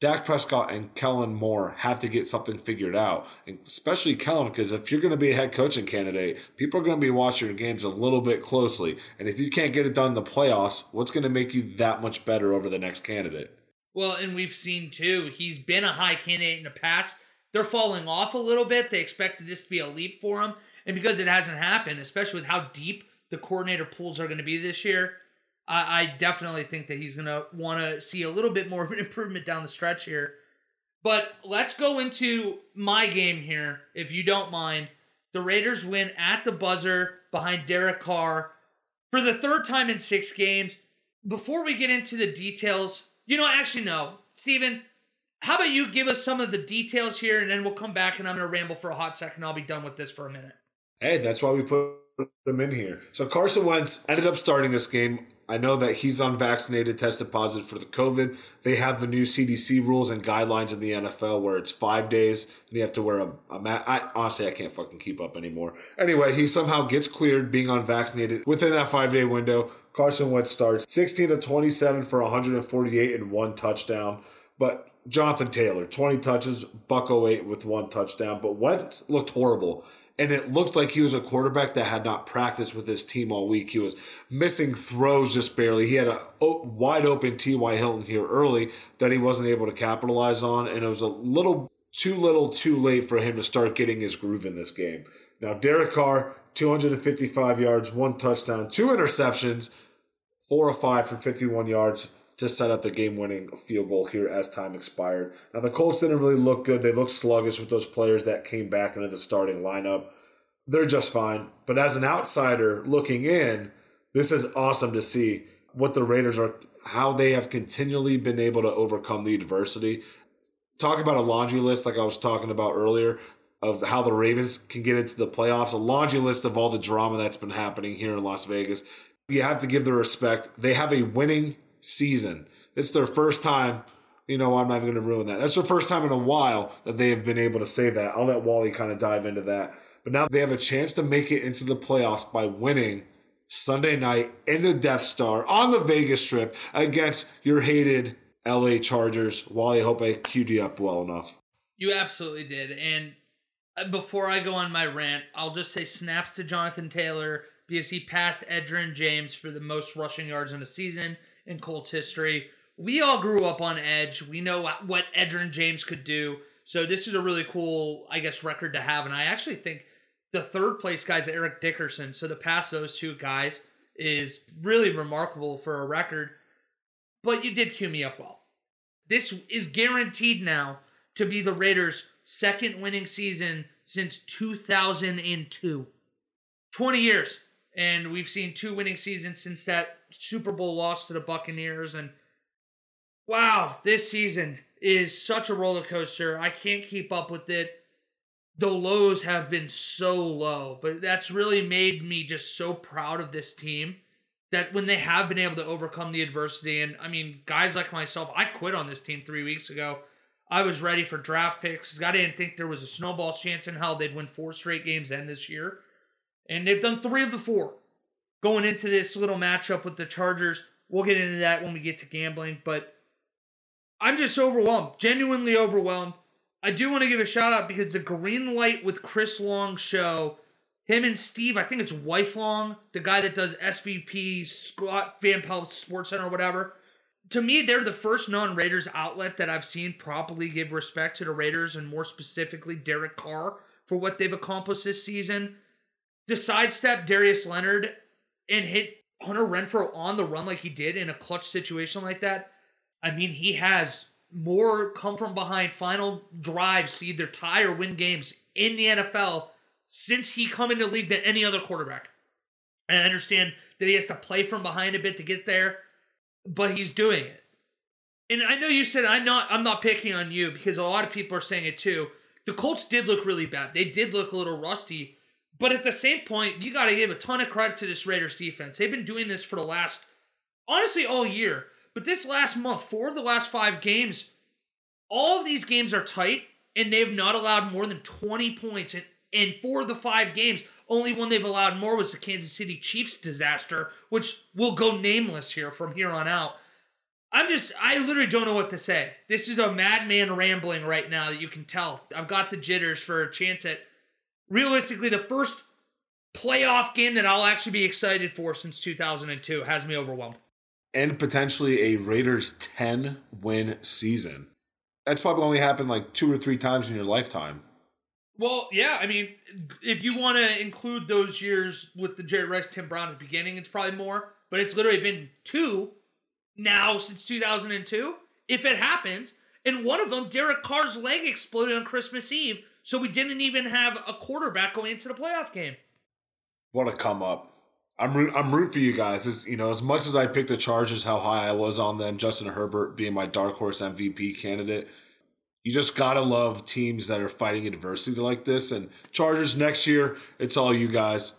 Dak Prescott and Kellen Moore have to get something figured out, and especially Kellen, because if you're going to be a head coaching candidate, people are going to be watching your games a little bit closely. And if you can't get it done in the playoffs, what's going to make you that much better over the next candidate? Well, and we've seen too, he's been a high candidate in the past. They're falling off a little bit. They expected this to be a leap for him. And because it hasn't happened, especially with how deep the coordinator pools are going to be this year, I, I definitely think that he's going to want to see a little bit more of an improvement down the stretch here. But let's go into my game here, if you don't mind. The Raiders win at the buzzer behind Derek Carr for the third time in six games. Before we get into the details, you know, actually, no. Steven, how about you give us some of the details here and then we'll come back and I'm going to ramble for a hot second. I'll be done with this for a minute. Hey, that's why we put them in here. So Carson Wentz ended up starting this game. I know that he's unvaccinated, tested positive for the COVID. They have the new CDC rules and guidelines in the NFL where it's five days and you have to wear a, a mask. I honestly I can't fucking keep up anymore. Anyway, he somehow gets cleared being unvaccinated within that five day window. Carson Wentz starts 16 to 27 for 148 and one touchdown. But Jonathan Taylor, 20 touches, Buck 08 with one touchdown. But Wentz looked horrible and it looked like he was a quarterback that had not practiced with his team all week. He was missing throws just barely. He had a wide open T.Y. Hilton here early that he wasn't able to capitalize on, and it was a little too little too late for him to start getting his groove in this game. Now, Derek Carr, 255 yards, one touchdown, two interceptions, four or five for 51 yards to set up the game winning field goal here as time expired. Now, the Colts didn't really look good. They looked sluggish with those players that came back into the starting lineup. They're just fine. But as an outsider looking in, this is awesome to see what the Raiders are, how they have continually been able to overcome the adversity. Talk about a laundry list, like I was talking about earlier, of how the Ravens can get into the playoffs, a laundry list of all the drama that's been happening here in Las Vegas. You have to give the respect. They have a winning season. It's their first time. You know, I'm not even going to ruin that. That's their first time in a while that they have been able to say that. I'll let Wally kind of dive into that. But now they have a chance to make it into the playoffs by winning Sunday night in the Death Star on the Vegas Strip against your hated LA Chargers. Wally, I hope I queued you up well enough. You absolutely did. And uh, before I go on my rant, I'll just say snaps to Jonathan Taylor because he passed Edgerrin James for the most rushing yards in the season in Colts history. We all grew up on Edge. We know what Edgerrin James could do. So this is a really cool, I guess, record to have. And I actually think the third place guy's Eric Dickerson. So to pass those two guys is really remarkable for a record. But you did cue me up well. This is guaranteed now to be the Raiders' second winning season since 2002. 20 years. And we've seen two winning seasons since that Super Bowl loss to the Buccaneers. And wow, this season is such a roller coaster. I can't keep up with it. The lows have been so low, but that's really made me just so proud of this team that when they have been able to overcome the adversity, and I mean, guys like myself, I quit on this team three weeks ago. I was ready for draft picks. I didn't think there was a snowball chance in hell they'd win four straight games then this year. And they've done three of the four going into this little matchup with the Chargers. We'll get into that when we get to gambling, but I'm just overwhelmed, genuinely overwhelmed. I do want to give a shout out because the Green Light with Chris Long show, him and Steve, I think it's Wife Long, the guy that does SVP, Scott Van Pelt Sports Center, or whatever. To me, they're the first non Raiders outlet that I've seen properly give respect to the Raiders and more specifically Derek Carr for what they've accomplished this season. To sidestep Darius Leonard and hit Hunter Renfrow on the run like he did in a clutch situation like that I mean, he has more come from behind final drives to either tie or win games in the NFL since he come into the league than any other quarterback. I understand that he has to play from behind a bit to get there, but he's doing it. And I know you said I'm not I'm not picking on you because a lot of people are saying it too. The Colts did look really bad. They did look a little rusty, but at the same point, you got to give a ton of credit to this Raiders defense. They've been doing this for the last honestly all year. But this last month, four of the last five games, all of these games are tight, and they've not allowed more than 20 points in, in four of the five games. Only one they've allowed more was the Kansas City Chiefs disaster, which will go nameless here from here on out. I'm just, I literally don't know what to say. This is a madman rambling right now that you can tell. I've got the jitters for a chance at realistically the first playoff game that I'll actually be excited for since 2002 has me overwhelmed and potentially a Raiders 10 win season. That's probably only happened like two or three times in your lifetime. Well, yeah, I mean, if you want to include those years with the Jerry Rice, Tim Brown at the beginning, it's probably more, but it's literally been two now since 2002. If it happens, and one of them, Derek Carr's leg exploded on Christmas Eve, so we didn't even have a quarterback going into the playoff game. What a come up. I'm root, I'm root for you guys. As, you know, as much as I picked the Chargers, how high I was on them, Justin Herbert being my dark horse MVP candidate. You just gotta love teams that are fighting adversity like this. And Chargers next year, it's all you guys.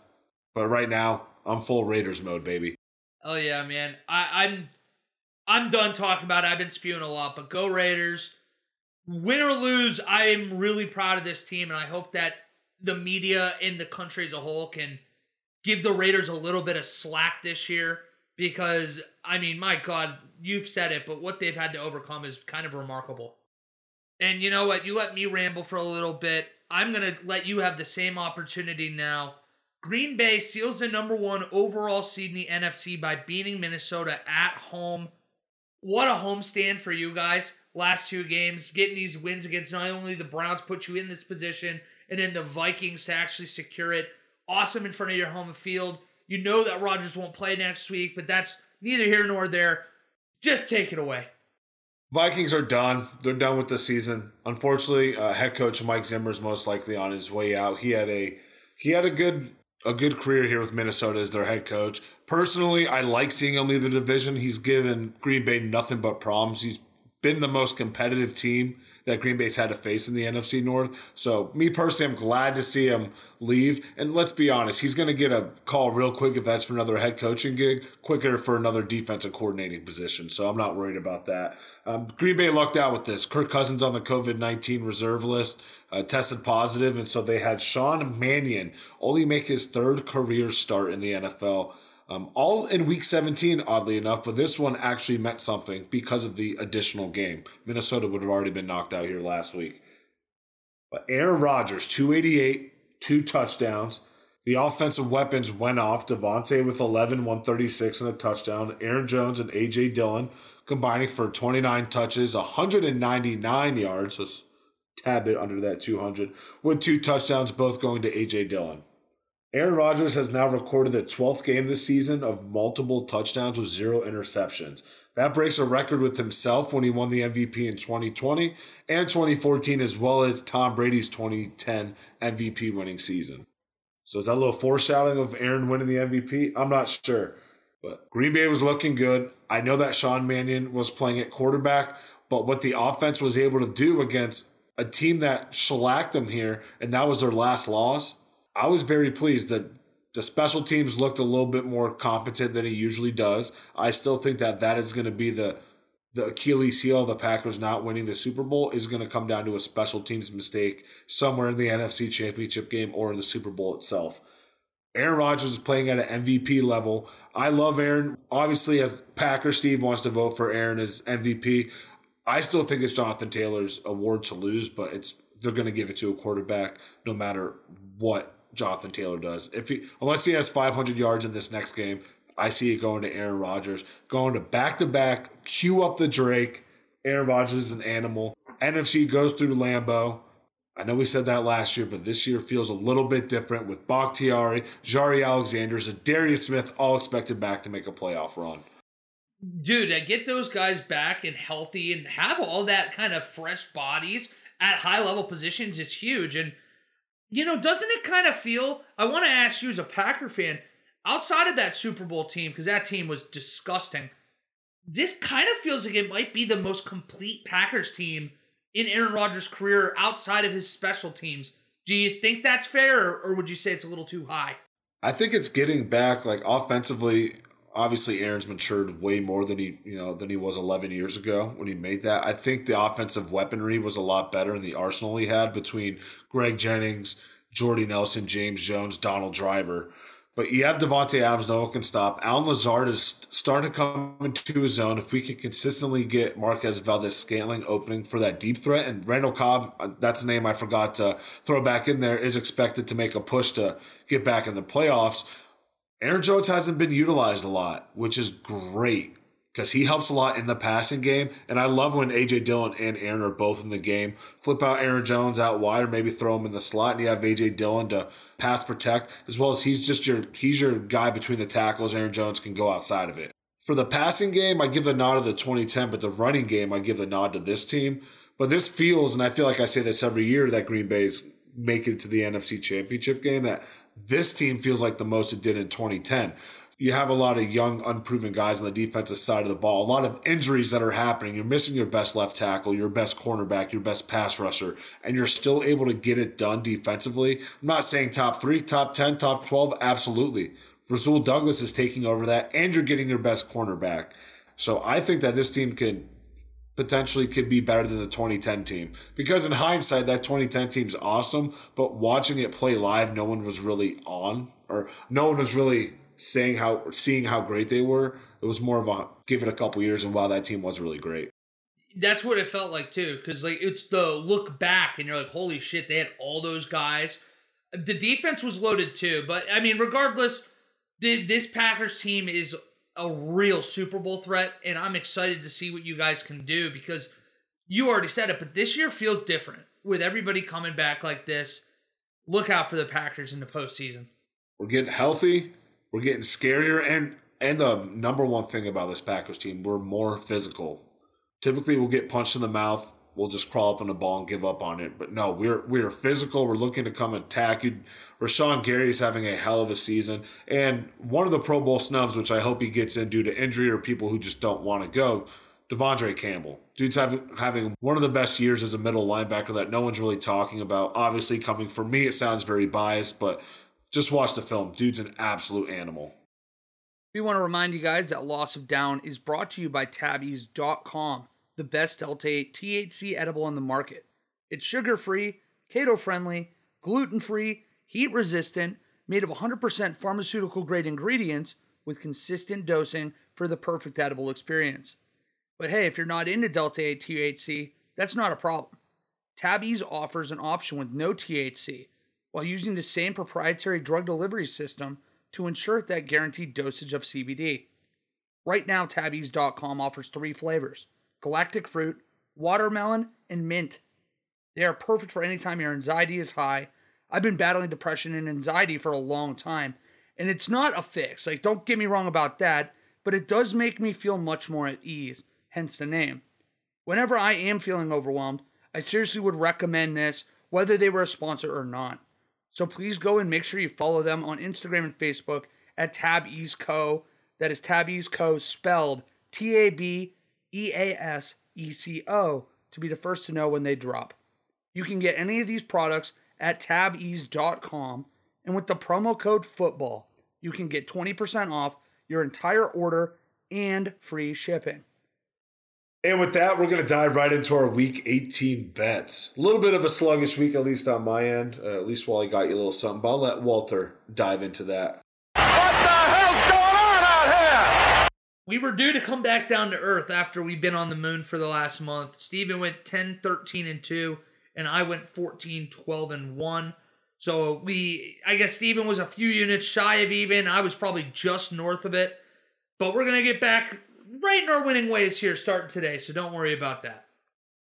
But right now, I'm full Raiders mode, baby. Oh yeah, man. I, I'm I'm done talking about it. I've been spewing a lot, but go Raiders. Win or lose, I am really proud of this team, and I hope that the media in the country as a whole can – give the Raiders a little bit of slack this year because I mean, my God, you've said it, but what they've had to overcome is kind of remarkable. And you know what? You let me ramble for a little bit. I'm going to let you have the same opportunity now. Green Bay seals the number one overall seed in the NFC by beating Minnesota at home. What a homestand for you guys. Last two games, getting these wins against not only the Browns put you in this position, and then the Vikings to actually secure it awesome in front of your home field. You know that Rodgers won't play next week, but that's neither here nor there. Just take it away. Vikings are done. They're done with the season. Unfortunately, uh, head coach Mike Zimmer is most likely on his way out. He had a he had a good a good career here with Minnesota as their head coach. Personally, I like seeing him leave the division. He's given Green Bay nothing but problems. He's been the most competitive team that Green Bay's had to face in the NFC North. So, me personally, I'm glad to see him leave. And let's be honest, he's going to get a call real quick if that's for another head coaching gig, quicker for another defensive coordinating position. So, I'm not worried about that. Um, Green Bay lucked out with this. Kirk Cousins on the COVID 19 reserve list uh, tested positive, and so they had Sean Mannion only make his third career start in the NFL. Um, all in week 17, oddly enough, but this one actually meant something because of the additional game. Minnesota would have already been knocked out here last week. But Aaron Rodgers, 288, two touchdowns. The offensive weapons went off. Davante with 11, 136 and a touchdown. Aaron Jones and A.J. Dillon combining for 29 touches, 199 yards. So tad bit under that 200, with two touchdowns both going to A.J. Dillon. Aaron Rodgers has now recorded the 12th game this season of multiple touchdowns with zero interceptions. That breaks a record with himself when he won the MVP in 2020 and 2014, as well as Tom Brady's 2010 MVP winning season. So is that a little foreshadowing of Aaron winning the MVP? I'm not sure. But Green Bay was looking good. I know that Sean Mannion was playing at quarterback, but what the offense was able to do against a team that shellacked them here, and that was their last loss, I was very pleased that the special teams looked a little bit more competent than he usually does. I still think that that is going to be the the Achilles heel of the Packers not winning the Super Bowl is going to come down to a special teams mistake somewhere in the NFC Championship game or in the Super Bowl itself. Aaron Rodgers is playing at an MVP level. I love Aaron. Obviously, as Packer Steve wants to vote for Aaron as MVP, I still think it's Jonathan Taylor's award to lose, but it's they're going to give it to a quarterback no matter what Jonathan Taylor does. If he unless he has 500 yards in this next game, I see it going to Aaron Rodgers, going to back to back, cue up the Drake. Aaron Rodgers is an animal. NFC goes through Lambeau. I know we said that last year, but this year feels a little bit different with Bakhtiari, Jaire Alexander, and Darius Smith all expected back to make a playoff run. Dude, get those guys back and healthy and have all that kind of fresh bodies at high level positions is huge. And you know, doesn't it kind of feel? I want to ask you as a Packer fan, outside of that Super Bowl team, because that team was disgusting. This kind of feels like it might be the most complete Packers team in Aaron Rodgers' career outside of his special teams. Do you think that's fair, or, or would you say it's a little too high? I think it's getting back like offensively. Obviously, Aaron's matured way more than he you know than he was 11 years ago when he made that. I think the offensive weaponry was a lot better in the arsenal he had between Greg Jennings, Jordy Nelson, James Jones, Donald Driver. But you have Davante Adams, no one can stop. Allen Lazard is starting to come into his zone. If we can consistently get Marquez Valdes-Scantling opening for that deep threat, and Randall Cobb, uh, that's a name I forgot to throw back in there, is expected to make a push to get back in the playoffs. Aaron Jones hasn't been utilized a lot, which is great because he helps a lot in the passing game. And I love when AJ Dillon and Aaron are both in the game. Flip out Aaron Jones out wide, or maybe throw him in the slot, and you have AJ Dillon to pass protect, as well as he's just your he's your guy between the tackles. Aaron Jones can go outside of it. For the passing game, I give the nod to the 2010, but the running game, I give the nod to this team. But this feels, and I feel like I say this every year that Green Bay's make it to the NFC Championship game, that this team feels like the most it did in 2010 you have a lot of young, unproven guys on the defensive side of the ball, a lot of injuries that are happening. You're missing your best left tackle, your best cornerback, your best pass rusher, and you're still able to get it done defensively. I'm not saying top three, top 10, top 12, absolutely. Rasul Douglas is taking over that, and you're getting your best cornerback. So I think that this team could potentially could be better than the 2010 team because in hindsight that 2010 team's awesome but watching it play live no one was really on or no one was really saying how seeing how great they were. It was more of a give it a couple years and wow, that team was really great. That's what it felt like too, because like it's the look back and you're like, holy shit, they had all those guys. The defense was loaded too, but I mean, regardless, the, this Packers team is a real Super Bowl threat, and I'm excited to see what you guys can do because you already said it, but this year feels different with everybody coming back like this. Look out for the Packers in the postseason. We're getting healthy. We're getting scarier, and and the number one thing about this Packers team, we're more physical. Typically, we'll get punched in the mouth. We'll just crawl up on the ball and give up on it. But no, we're we're physical. We're looking to come attack you. Rashan Gary's having a hell of a season, and one of the Pro Bowl snubs, which I hope he gets in due to injury or people who just don't want to go. De'Vondre Campbell. Dude's having, having one of the best years as a middle linebacker that no one's really talking about. Obviously, coming from me, it sounds very biased, but just watch the film. Dude's an absolute animal. We want to remind you guys that Loss of Down is brought to you by tabease.com, the best Delta 8 THC edible on the market. It's sugar free, keto friendly, gluten free, heat resistant, made of 100% pharmaceutical grade ingredients with consistent dosing for the perfect edible experience. But hey, if you're not into Delta 8 THC, that's not a problem. Tabby's offers an option with no THC while using the same proprietary drug delivery system to ensure that guaranteed dosage of CBD. Right now, tabease.com offers three flavors galactic fruit, watermelon, and mint. They are perfect for any time your anxiety is high. I've been battling depression and anxiety for a long time, and it's not a fix. Like, don't get me wrong about that, but it does make me feel much more at ease, hence the name. Whenever I am feeling overwhelmed, I seriously would recommend this, whether they were a sponsor or not. So please go and make sure you follow them on Instagram and Facebook at Tab Ease Co. That is Tab Ease Co. spelled T A B E A S E C O to be the first to know when they drop. You can get any of these products at tabease.com, and with the promo code football, you can get 20% off your entire order and free shipping. And with that, we're going to dive right into our week 18 bets. A little bit of a sluggish week, at least on my end. Uh, at least Wally got you a little something, but I'll let Walter dive into that. What the hell's going on out here? We were due to come back down to earth after we've been on the moon for the last month. Steven went 10, 13, and 2, and I went 14, 12, and 1. So we, I guess Steven was a few units shy of even. I was probably just north of it. But we're going to get back right in our winning ways here starting today, so don't worry about that.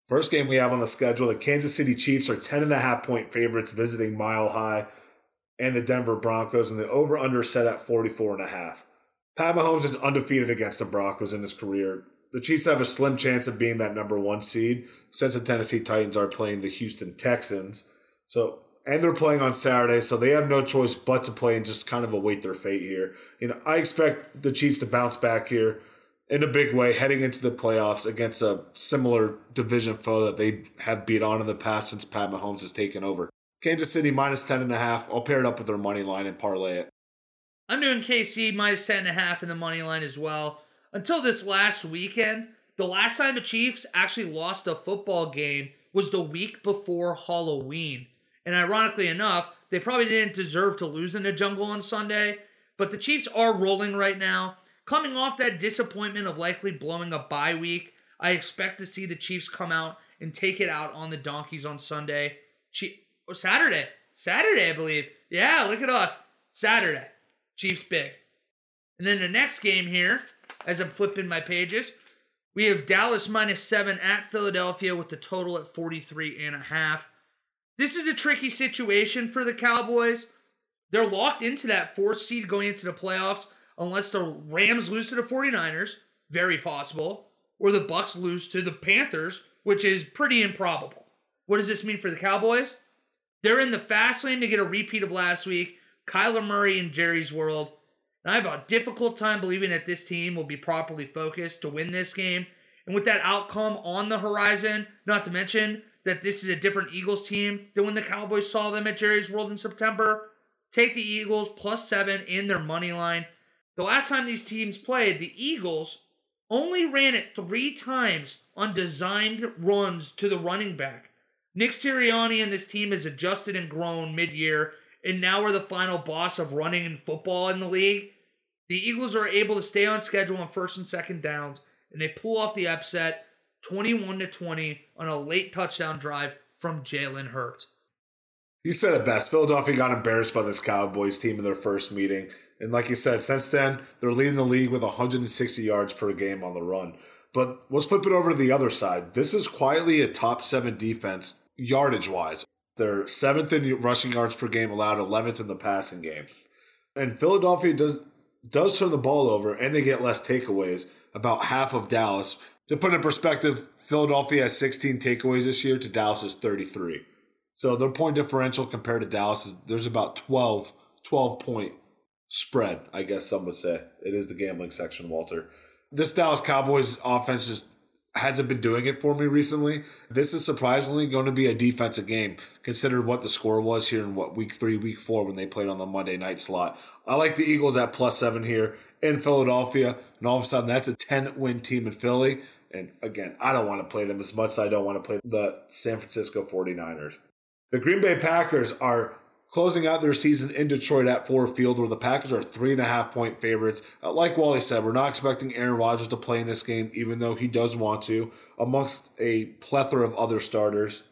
First game we have on the schedule the Kansas City Chiefs are 10.5 point favorites visiting Mile High and the Denver Broncos, and the over under set at 44.5. Pat Mahomes is undefeated against the Broncos in his career. The Chiefs have a slim chance of being that number one seed since the Tennessee Titans are playing the Houston Texans. So, and they're playing on Saturday, so they have no choice but to play and just kind of await their fate here. You know, I expect the Chiefs to bounce back here in a big way heading into the playoffs against a similar division foe that they have beat on in the past since Pat Mahomes has taken over. Kansas City minus 10.5. I'll pair it up with their money line and parlay it. I'm doing KC minus 10.5 in the money line as well. Until this last weekend, the last time the Chiefs actually lost a football game was the week before Halloween. And ironically enough, they probably didn't deserve to lose in the jungle on Sunday. But the Chiefs are rolling right now. Coming off that disappointment of likely blowing a bye week, I expect to see the Chiefs come out and take it out on the Donkeys on Sunday. Che- oh, Saturday. Saturday, I believe. Yeah, look at us. Saturday. Chiefs big. And then the next game here, as I'm flipping my pages, we have Dallas minus seven at Philadelphia with the total at 43 and a half. This is a tricky situation for the Cowboys. They're locked into that fourth seed going into the playoffs unless the Rams lose to the 49ers, very possible, or the Bucs lose to the Panthers, which is pretty improbable. What does this mean for the Cowboys? They're in the fast lane to get a repeat of last week. Kyler Murray in Jerry's world. And I have a difficult time believing that this team will be properly focused to win this game. And with that outcome on the horizon, not to mention that this is a different Eagles team than when the Cowboys saw them at Jerry's World in September, take the Eagles plus seven in their money line. The last time these teams played, the Eagles only ran it three times on designed runs to the running back. Nick Sirianni and this team has adjusted and grown mid year, and now we're the final boss of running in football in the league. The Eagles are able to stay on schedule on first and second downs, and they pull off the upset 21 to 20 on a late touchdown drive from Jalen Hurts. You said it best. Philadelphia got embarrassed by this Cowboys team in their first meeting. And like you said, since then, they're leading the league with 160 yards per game on the run. But let's flip it over to the other side. This is quietly a top seven defense, yardage wise. They're seventh in rushing yards per game allowed, 11th in the passing game. And Philadelphia does does turn the ball over and they get less takeaways, about half of Dallas. To put in perspective, Philadelphia has 16 takeaways this year to Dallas's 33. So their point differential compared to Dallas is there's about 12, 12 point spread, I guess some would say. It is the gambling section, Walter. This Dallas Cowboys offense just hasn't been doing it for me recently. This is surprisingly going to be a defensive game, considered what the score was here in what week three, week four when they played on the Monday night slot. I like the Eagles at plus seven here in Philadelphia, and all of a sudden that's a 10 win team in Philly. And again, I don't want to play them as much as I don't want to play the San Francisco 49ers. The Green Bay Packers are closing out their season in Detroit at Ford Field, where the Packers are three and a half point favorites. Uh, like Wally said, we're not expecting Aaron Rodgers to play in this game, even though he does want to, amongst a plethora of other starters.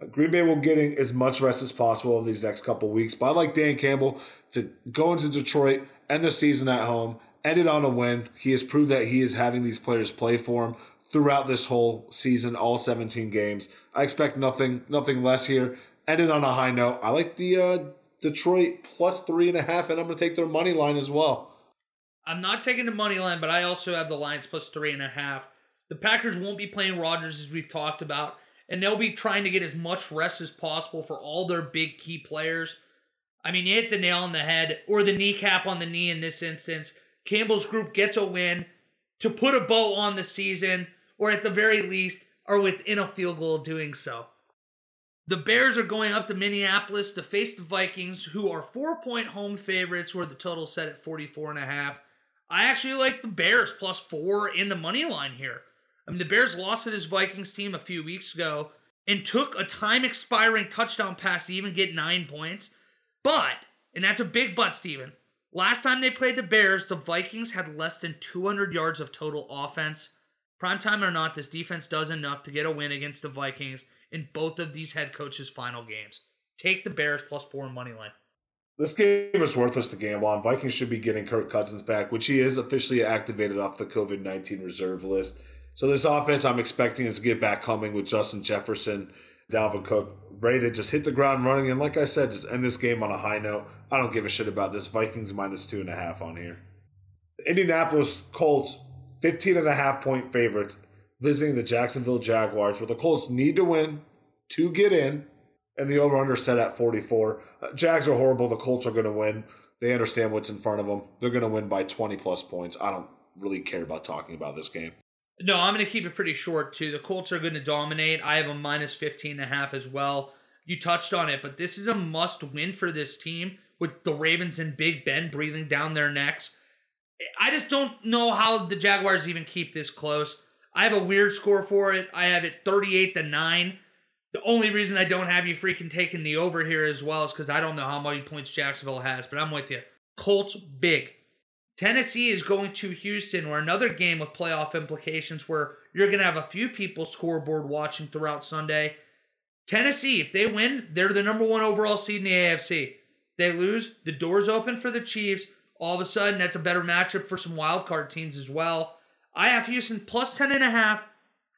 Uh, Green Bay will getting as much rest as possible over these next couple weeks, but I like Dan Campbell to go into Detroit, end the season at home, end it on a win. He has proved that he is having these players play for him throughout this whole season, all 17 games. I expect nothing nothing less here. Ended on a high note. I like the uh, Detroit plus three and a half, and I'm going to take their money line as well. I'm not taking the money line, but I also have the Lions plus three and a half. The Packers won't be playing Rodgers as we've talked about, and they'll be trying to get as much rest as possible for all their big key players. I mean, you hit the nail on the head or the kneecap on the knee in this instance. Campbell's group gets a win to put a bow on the season, or at the very least, are within a field goal of doing so. The Bears are going up to Minneapolis to face the Vikings, who are four point home favorites, where the total set at 44 and a half. I actually like the Bears plus four in the money line here. I mean, the Bears lost to this Vikings team a few weeks ago and took a time expiring touchdown pass to even get nine points. But, and that's a big but, Steven. Last time they played the Bears, the Vikings had less than 200 yards of total offense. Primetime or not, this defense does enough to get a win against the Vikings in both of these head coaches' final games. Take the Bears plus four money line. This game is worthless to gamble on. Vikings should be getting Kirk Cousins back, which he is officially activated off the COVID 19 reserve list. So this offense I'm expecting is to get back coming with Justin Jefferson, Dalvin Cook, ready to just hit the ground running. And like I said, just end this game on a high note. I don't give a shit about this. Vikings minus two and a half on here. Indianapolis Colts, 15 and a half point favorites, visiting the Jacksonville Jaguars, where the Colts need to win to get in. And the over under set at 44. Uh, Jags are horrible. The Colts are going to win. They understand what's in front of them. They're going to win by 20 plus points. I don't really care about talking about this game. No, I'm going to keep it pretty short too. The Colts are going to dominate. I have a minus 15 and a half as well. You touched on it, but this is a must win for this team with the Ravens and Big Ben breathing down their necks. I just don't know how the Jaguars even keep this close. I have a weird score for it. I have it 38 to 9. The only reason I don't have you freaking taking the over here as well is because I don't know how many points Jacksonville has, but I'm with you. Colts big. Tennessee is going to Houston, or another game with playoff implications where you're going to have a few people scoreboard watching throughout Sunday. Tennessee, if they win, they're the number one overall seed in the AFC. They lose, the door's open for the Chiefs. All of a sudden, that's a better matchup for some wild card teams as well. I have Houston plus 10 and a half,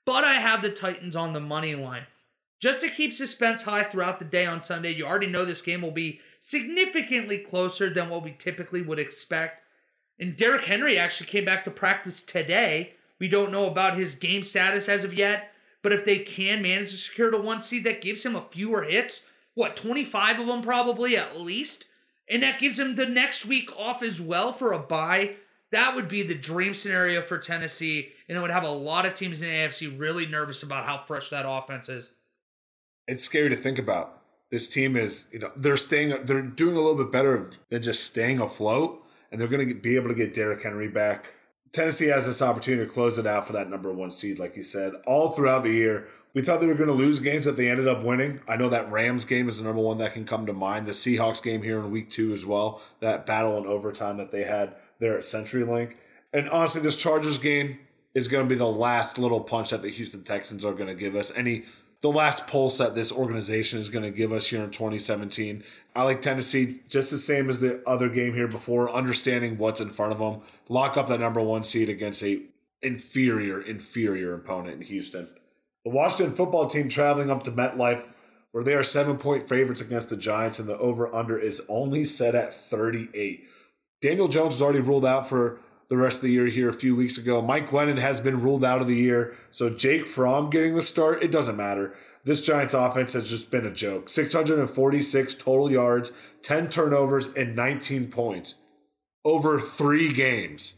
but I have the Titans on the money line. Just to keep suspense high throughout the day on Sunday, you already know this game will be significantly closer than what we typically would expect. And Derrick Henry actually came back to practice today. We don't know about his game status as of yet, but if they can manage to secure the one seed, that gives him a fewer hits. What, 25 of them probably at least? And that gives him the next week off as well for a bye. That would be the dream scenario for Tennessee, and it would have a lot of teams in the AFC really nervous about how fresh that offense is. It's scary to think about. This team is, you know, they're staying, they're doing a little bit better than just staying afloat and they're going to be able to get Derrick Henry back. Tennessee has this opportunity to close it out for that number one seed, like you said, all throughout the year. We thought they were going to lose games that they ended up winning. I know that Rams game is the number one that can come to mind. The Seahawks game here in week two as well. That battle in overtime that they had there at CenturyLink. And honestly, this Chargers game is going to be the last little punch that the Houston Texans are going to give us. Any the last pulse that this organization is going to give us here in 2017. I like Tennessee just the same as the other game here before, understanding what's in front of them. Lock up that number one seed against a inferior, inferior opponent in Houston. The Washington football team traveling up to MetLife, where they are seven point favorites against the Giants, and the over under is only set at 38. Daniel Jones was already ruled out for the rest of the year here a few weeks ago. Mike Glennon has been ruled out of the year. So Jake Fromm getting the start, it doesn't matter. This Giants offense has just been a joke. 646 total yards, 10 turnovers, and 19 points over three games.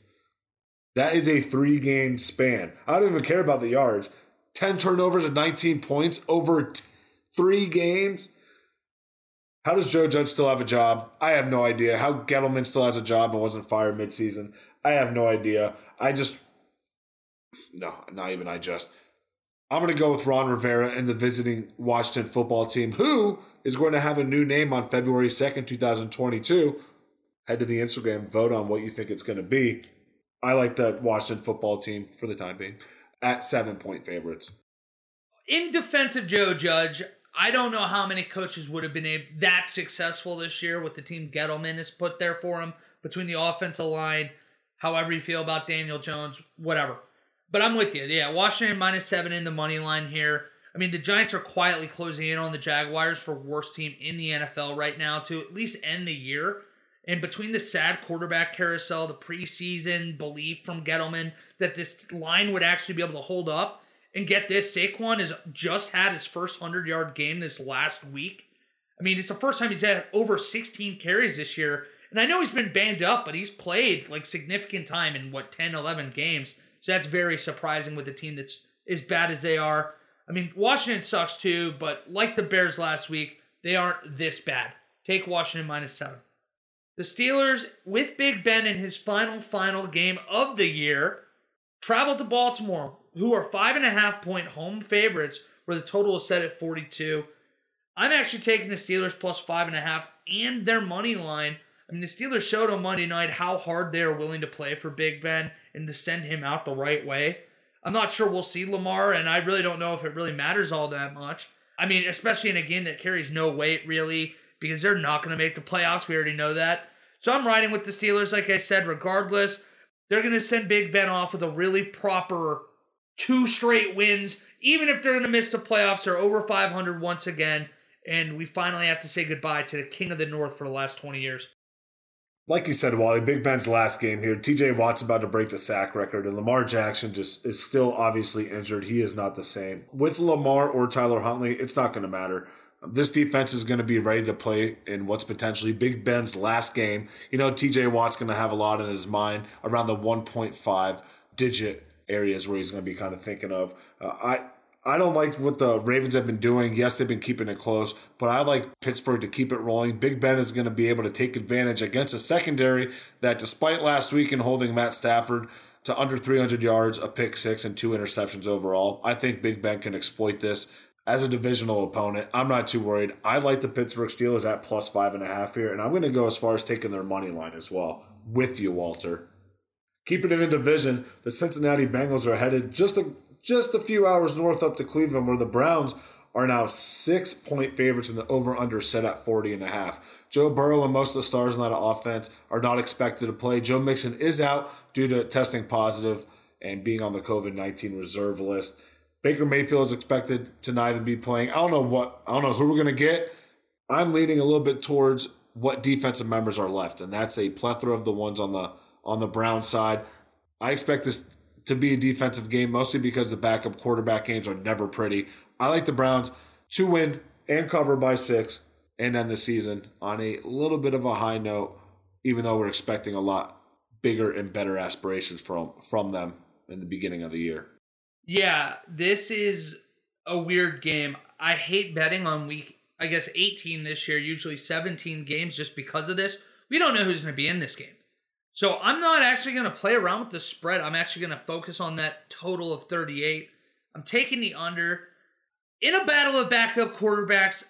That is a three game span. I don't even care about the yards. 10 turnovers and 19 points over t- three games. How does Joe Judge still have a job? I have no idea. How Gettleman still has a job and wasn't fired midseason. I have no idea. I just no, not even I just. I'm going to go with Ron Rivera and the visiting Washington football team, who is going to have a new name on February 2nd, 2022. Head to the Instagram, vote on what you think it's going to be. I like the Washington football team for the time being at seven point favorites. In defense of Joe Judge, I don't know how many coaches would have been able, that successful this year with the team Gettleman has put there for him between the offensive line, however you feel about Daniel Jones, whatever. But I'm with you. Yeah, Washington minus seven in the money line here. I mean, the Giants are quietly closing in on the Jaguars for worst team in the NFL right now to at least end the year. And between the sad quarterback carousel, the preseason belief from Gettleman that this line would actually be able to hold up, and get this, Saquon has just had his first 100 yard game this last week. I mean, it's the first time he's had over 16 carries this year. And I know he's been banged up, but he's played like significant time in what, 10, 11 games. So that's very surprising with a team that's as bad as they are. I mean, Washington sucks too, but like the Bears last week, they aren't this bad. Take Washington minus seven. The Steelers, with Big Ben in his final, final game of the year, traveled to Baltimore, who are five and a half point home favorites, where the total is set at 42. I'm actually taking the Steelers plus five and a half and their money line. I mean, the Steelers showed on Monday night how hard they are willing to play for Big Ben and to send him out the right way. I'm not sure we'll see Lamar, and I really don't know if it really matters all that much. I mean, especially in a game that carries no weight, really, because they're not going to make the playoffs. We already know that. So I'm riding with the Steelers, like I said, regardless. They're going to send Big Ben off with a really proper two straight wins. Even if they're going to miss the playoffs, they're over 500 once again. And we finally have to say goodbye to the King of the North for the last 20 years. Like you said, Wally, Big Ben's last game here. TJ Watt's about to break the sack record, and Lamar Jackson just is still obviously injured. He is not the same. With Lamar or Tyler Huntley, it's not going to matter. This defense is going to be ready to play in what's potentially Big Ben's last game. You know, TJ Watt's going to have a lot in his mind around the 1.5 digit areas where he's going to be kind of thinking of. Uh, I I don't like what the Ravens have been doing. Yes, they've been keeping it close, but I like Pittsburgh to keep it rolling. Big Ben is going to be able to take advantage against a secondary that, despite last week in holding Matt Stafford to under 300 yards, a pick six, and two interceptions overall, I think Big Ben can exploit this as a divisional opponent. I'm not too worried. I like the Pittsburgh Steelers at plus five and a half here, and I'm going to go as far as taking their money line as well with you, Walter. Keep it in the division. The Cincinnati Bengals are headed just a just a few hours north up to Cleveland, where the Browns are now six point favorites in the over under set at 40 and a half. Joe Burrow and most of the stars in that offense are not expected to play. Joe Mixon is out due to testing positive and being on the COVID 19 reserve list. Baker Mayfield is expected to not even be playing. I don't know what, I don't know who we're going to get. I'm leaning a little bit towards what defensive members are left, and that's a plethora of the ones on the on the Brown side. I expect this to be a defensive game, mostly because the backup quarterback games are never pretty. I like the Browns to win and cover by six and end the season on a little bit of a high note, even though we're expecting a lot bigger and better aspirations from from them in the beginning of the year. Yeah, this is a weird game. I hate betting on week, I guess, 18 this year, usually 17 games just because of this. We don't know who's going to be in this game. So I'm not actually going to play around with the spread. I'm actually going to focus on that total of 38. I'm taking the under. In a battle of backup quarterbacks,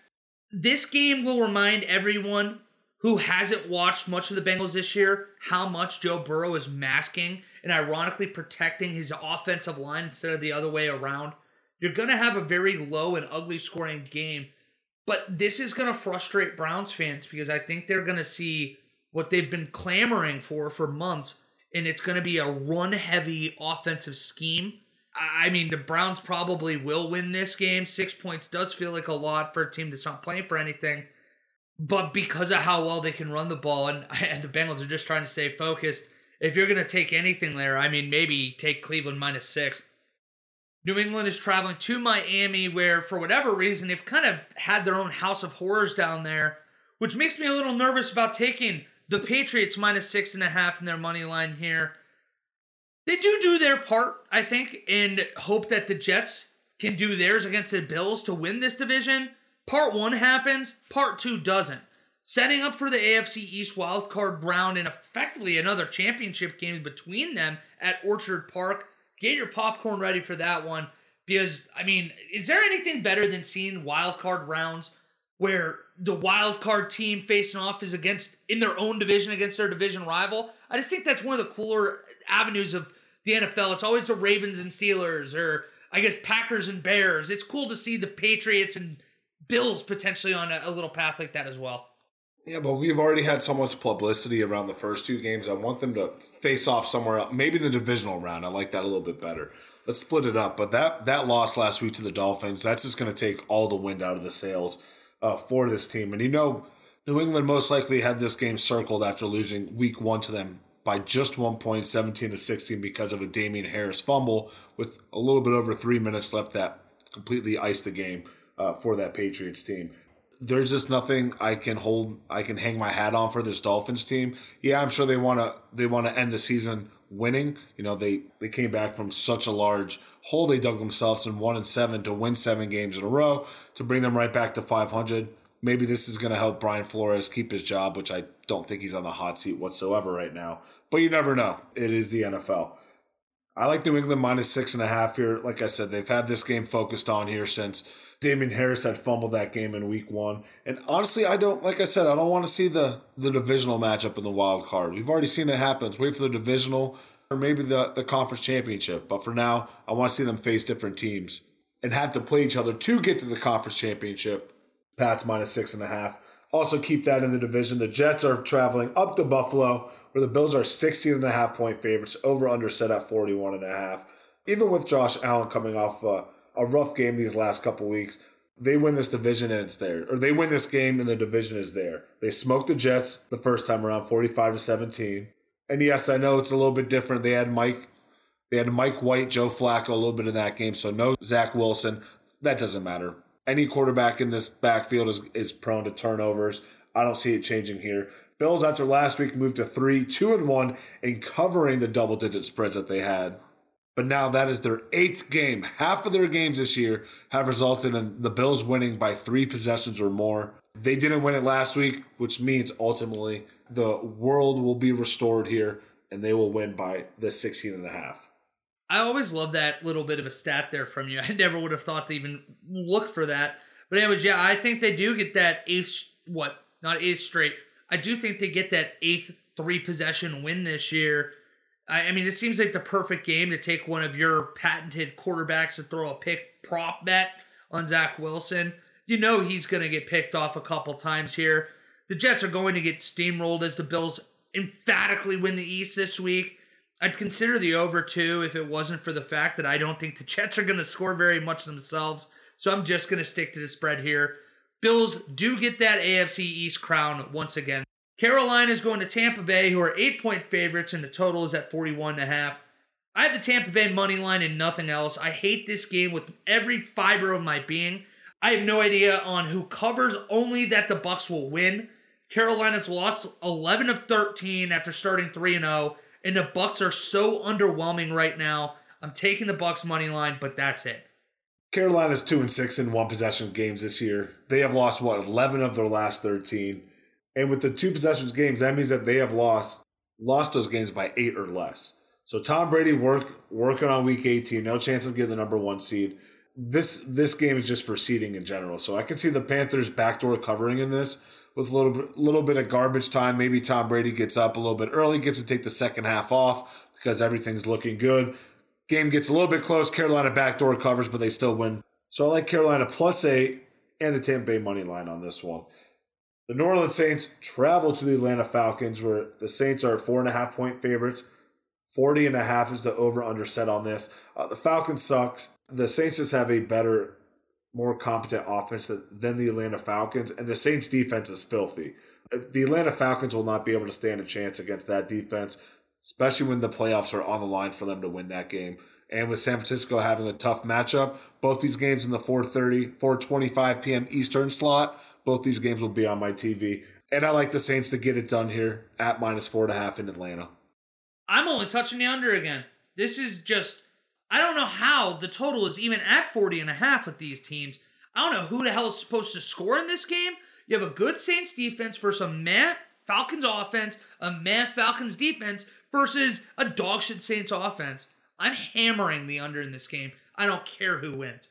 this game will remind everyone who hasn't watched much of the Bengals this year how much Joe Burrow is masking and ironically protecting his offensive line instead of the other way around. You're going to have a very low and ugly scoring game, but this is going to frustrate Browns fans because I think they're going to see what they've been clamoring for for months, and it's going to be a run heavy offensive scheme. I mean, the Browns probably will win this game. Six points does feel like a lot for a team that's not playing for anything. But because of how well they can run the ball, and, and the Bengals are just trying to stay focused, if you're going to take anything there, I mean, maybe take Cleveland minus six. New England is traveling to Miami, where for whatever reason, they've kind of had their own house of horrors down there, which makes me a little nervous about taking the Patriots minus six and a half in their money line here. They do do their part, I think, and hope that the Jets can do theirs against the Bills to win this division. Part one happens, part two doesn't. Setting up for the AFC East wildcard round and effectively another championship game between them at Orchard Park. Get your popcorn ready for that one because, I mean, is there anything better than seeing wildcard rounds where the wild card team facing off is against in their own division against their division rival. I just think that's one of the cooler avenues of the NFL. It's always the Ravens and Steelers, or I guess Packers and Bears. It's cool to see the Patriots and Bills potentially on a, a little path like that as well. Yeah, but we've already had so much publicity around the first two games. I want them to face off somewhere else. Maybe the divisional round. I like that a little bit better. Let's split it up. But that that loss last week to the Dolphins, that's just going to take all the wind out of the sails uh, for this team. And you know, New England most likely had this game circled after losing week one to them by just one point, 17 to 16, because of a Damien Harris fumble with a little bit over three minutes left that completely iced the game uh, for that Patriots team there's just nothing I can hold I can hang my hat on for this Dolphins team. Yeah, I'm sure they want to they want to end the season winning. You know, they they came back from such a large hole they dug themselves in 1 and 7 to win 7 games in a row to bring them right back to 500. Maybe this is going to help Brian Flores keep his job, which I don't think he's on the hot seat whatsoever right now. But you never know. It is the NFL. I like New England minus six and a half here. Like I said, they've had this game focused on here since Damien Harris had fumbled that game in week one. And honestly, I don't like I said, I don't want to see the the divisional matchup in the wild card. We've already seen it happen. Let's wait for the divisional or maybe the, the conference championship. But for now, I want to see them face different teams and have to play each other to get to the conference championship. Pats minus six and a half. Also keep that in the division. The Jets are traveling up to Buffalo where the Bills are 16 and a half point favorites, over under set at 41 and a half. Even with Josh Allen coming off uh, a rough game these last couple weeks, they win this division and it's there. Or they win this game and the division is there. They smoked the Jets the first time around 45 to 17. And yes, I know it's a little bit different. They had Mike they had Mike White, Joe Flacco a little bit in that game, so no Zach Wilson. That doesn't matter. Any quarterback in this backfield is, is prone to turnovers. I don't see it changing here. Bills after last week moved to three, two and one, and covering the double digit spreads that they had. But now that is their eighth game. Half of their games this year have resulted in the Bills winning by three possessions or more. They didn't win it last week, which means ultimately the world will be restored here and they will win by the 16 and a half. I always love that little bit of a stat there from you. I never would have thought to even look for that. But anyways, yeah, I think they do get that eighth, what, not eighth straight, I do think they get that eighth three possession win this year. I, I mean, it seems like the perfect game to take one of your patented quarterbacks and throw a pick prop bet on Zach Wilson. You know he's going to get picked off a couple times here. The Jets are going to get steamrolled as the Bills emphatically win the East this week. I'd consider the over two if it wasn't for the fact that I don't think the Jets are going to score very much themselves. So I'm just going to stick to the spread here. Bills do get that AFC East crown once again. Carolina is going to Tampa Bay, who are eight point favorites, and the total is at 41 and a half. I have the Tampa Bay money line and nothing else. I hate this game with every fiber of my being. I have no idea on who covers, only that the Bucs will win. Carolina's lost 11 of 13 after starting 3 and 0, and the Bucs are so underwhelming right now. I'm taking the Bucs money line, but that's it. Carolina's two and six in one possession games this year. They have lost what eleven of their last thirteen, and with the two possessions games, that means that they have lost lost those games by eight or less. So Tom Brady work working on week eighteen, no chance of getting the number one seed. This this game is just for seeding in general. So I can see the Panthers backdoor covering in this with a little bit little bit of garbage time. Maybe Tom Brady gets up a little bit early, gets to take the second half off because everything's looking good. Game gets a little bit close. Carolina backdoor covers, but they still win. So I like Carolina plus eight and the Tampa Bay money line on this one. The New Orleans Saints travel to the Atlanta Falcons, where the Saints are four and a half point favorites. 40 and a half is the over under set on this. Uh, the Falcons sucks. The Saints just have a better, more competent offense than the Atlanta Falcons, and the Saints defense is filthy. Uh, the Atlanta Falcons will not be able to stand a chance against that defense especially when the playoffs are on the line for them to win that game. And with San Francisco having a tough matchup, both these games in the 4:30, 4:25 p.m. Eastern slot, both these games will be on my TV. And I like the Saints to get it done here at minus four and a half in Atlanta. I'm only touching the under again. This is just I don't know how the total is even at 40 and a half with these teams. I don't know who the hell is supposed to score in this game. You have a good Saints defense versus a meh Falcons offense, a meh Falcons defense versus a dog shit Saints offense. I'm hammering the under in this game. I don't care who wins.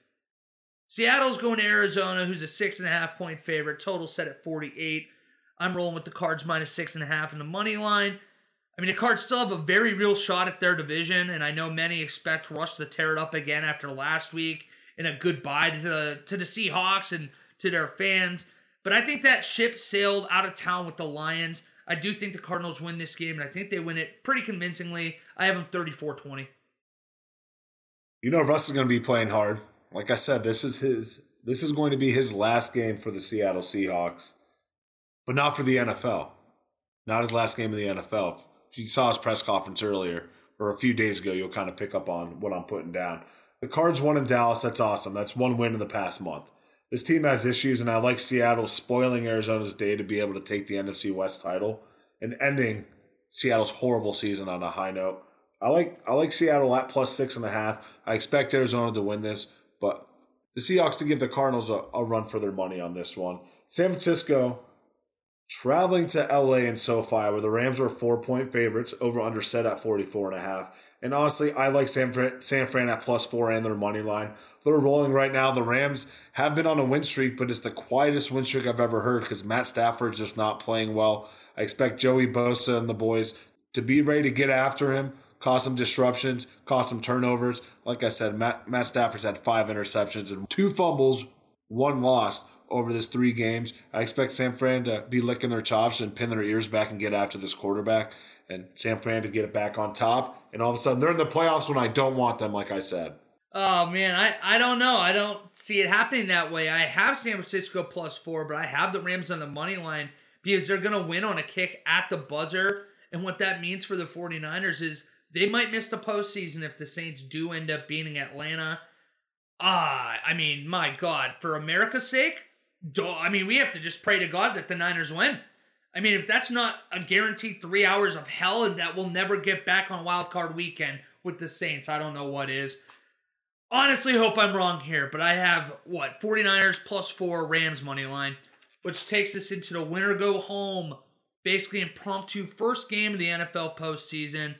Seattle's going to Arizona, who's a six and a half point favorite. Total set at 48. I'm rolling with the Cards minus six and a half in the money line. I mean, the Cards still have a very real shot at their division, and I know many expect Russ to tear it up again after last week and a goodbye to the, to the Seahawks and to their fans. But I think that ship sailed out of town with the Lions. I do think the Cardinals win this game, and I think they win it pretty convincingly. I have them 34 20. You know, Russ is going to be playing hard. Like I said, this is his. This is going to be his last game for the Seattle Seahawks, but not for the NFL. Not his last game in the NFL. If you saw his press conference earlier or a few days ago, you'll kind of pick up on what I'm putting down. The Cards won in Dallas. That's awesome. That's one win in the past month. This team has issues, and I like Seattle spoiling Arizona's day to be able to take the NFC West title and ending Seattle's horrible season on a high note. I like I like Seattle at plus six and a half. I expect Arizona to win this, but the Seahawks to give the Cardinals a, a run for their money on this one. San Francisco traveling to LA and SoFi where the Rams were four point favorites, over under set at 44 and a half. And honestly, I like San Fran, San Fran at plus four and their money line. They're rolling right now. The Rams have been on a win streak, but it's the quietest win streak I've ever heard because Matt Stafford's just not playing well. I expect Joey Bosa and the boys to be ready to get after him cause some disruptions, cause some turnovers. Like I said, Matt, Matt Stafford's had five interceptions and two fumbles, one lost over this three games. I expect San Fran to be licking their chops and pin their ears back and get after this quarterback, and San Fran to get it back on top. And all of a sudden, they're in the playoffs when I don't want them, like I said. Oh man, I, I don't know. I don't see it happening that way. I have San Francisco plus four, but I have the Rams on the money line because they're gonna win on a kick at the buzzer. And what that means for the 49ers is they might miss the postseason if the Saints do end up beating Atlanta. Ah, I mean, my God, for America's sake, I mean, we have to just pray to God that the Niners win. I mean, if that's not a guaranteed three hours of hell and that we'll never get back on wild card weekend with the Saints, I don't know what is. Honestly, hope I'm wrong here, but I have what 49ers plus four Rams money line, which takes us into the winner go home, basically impromptu first game of the NFL postseason.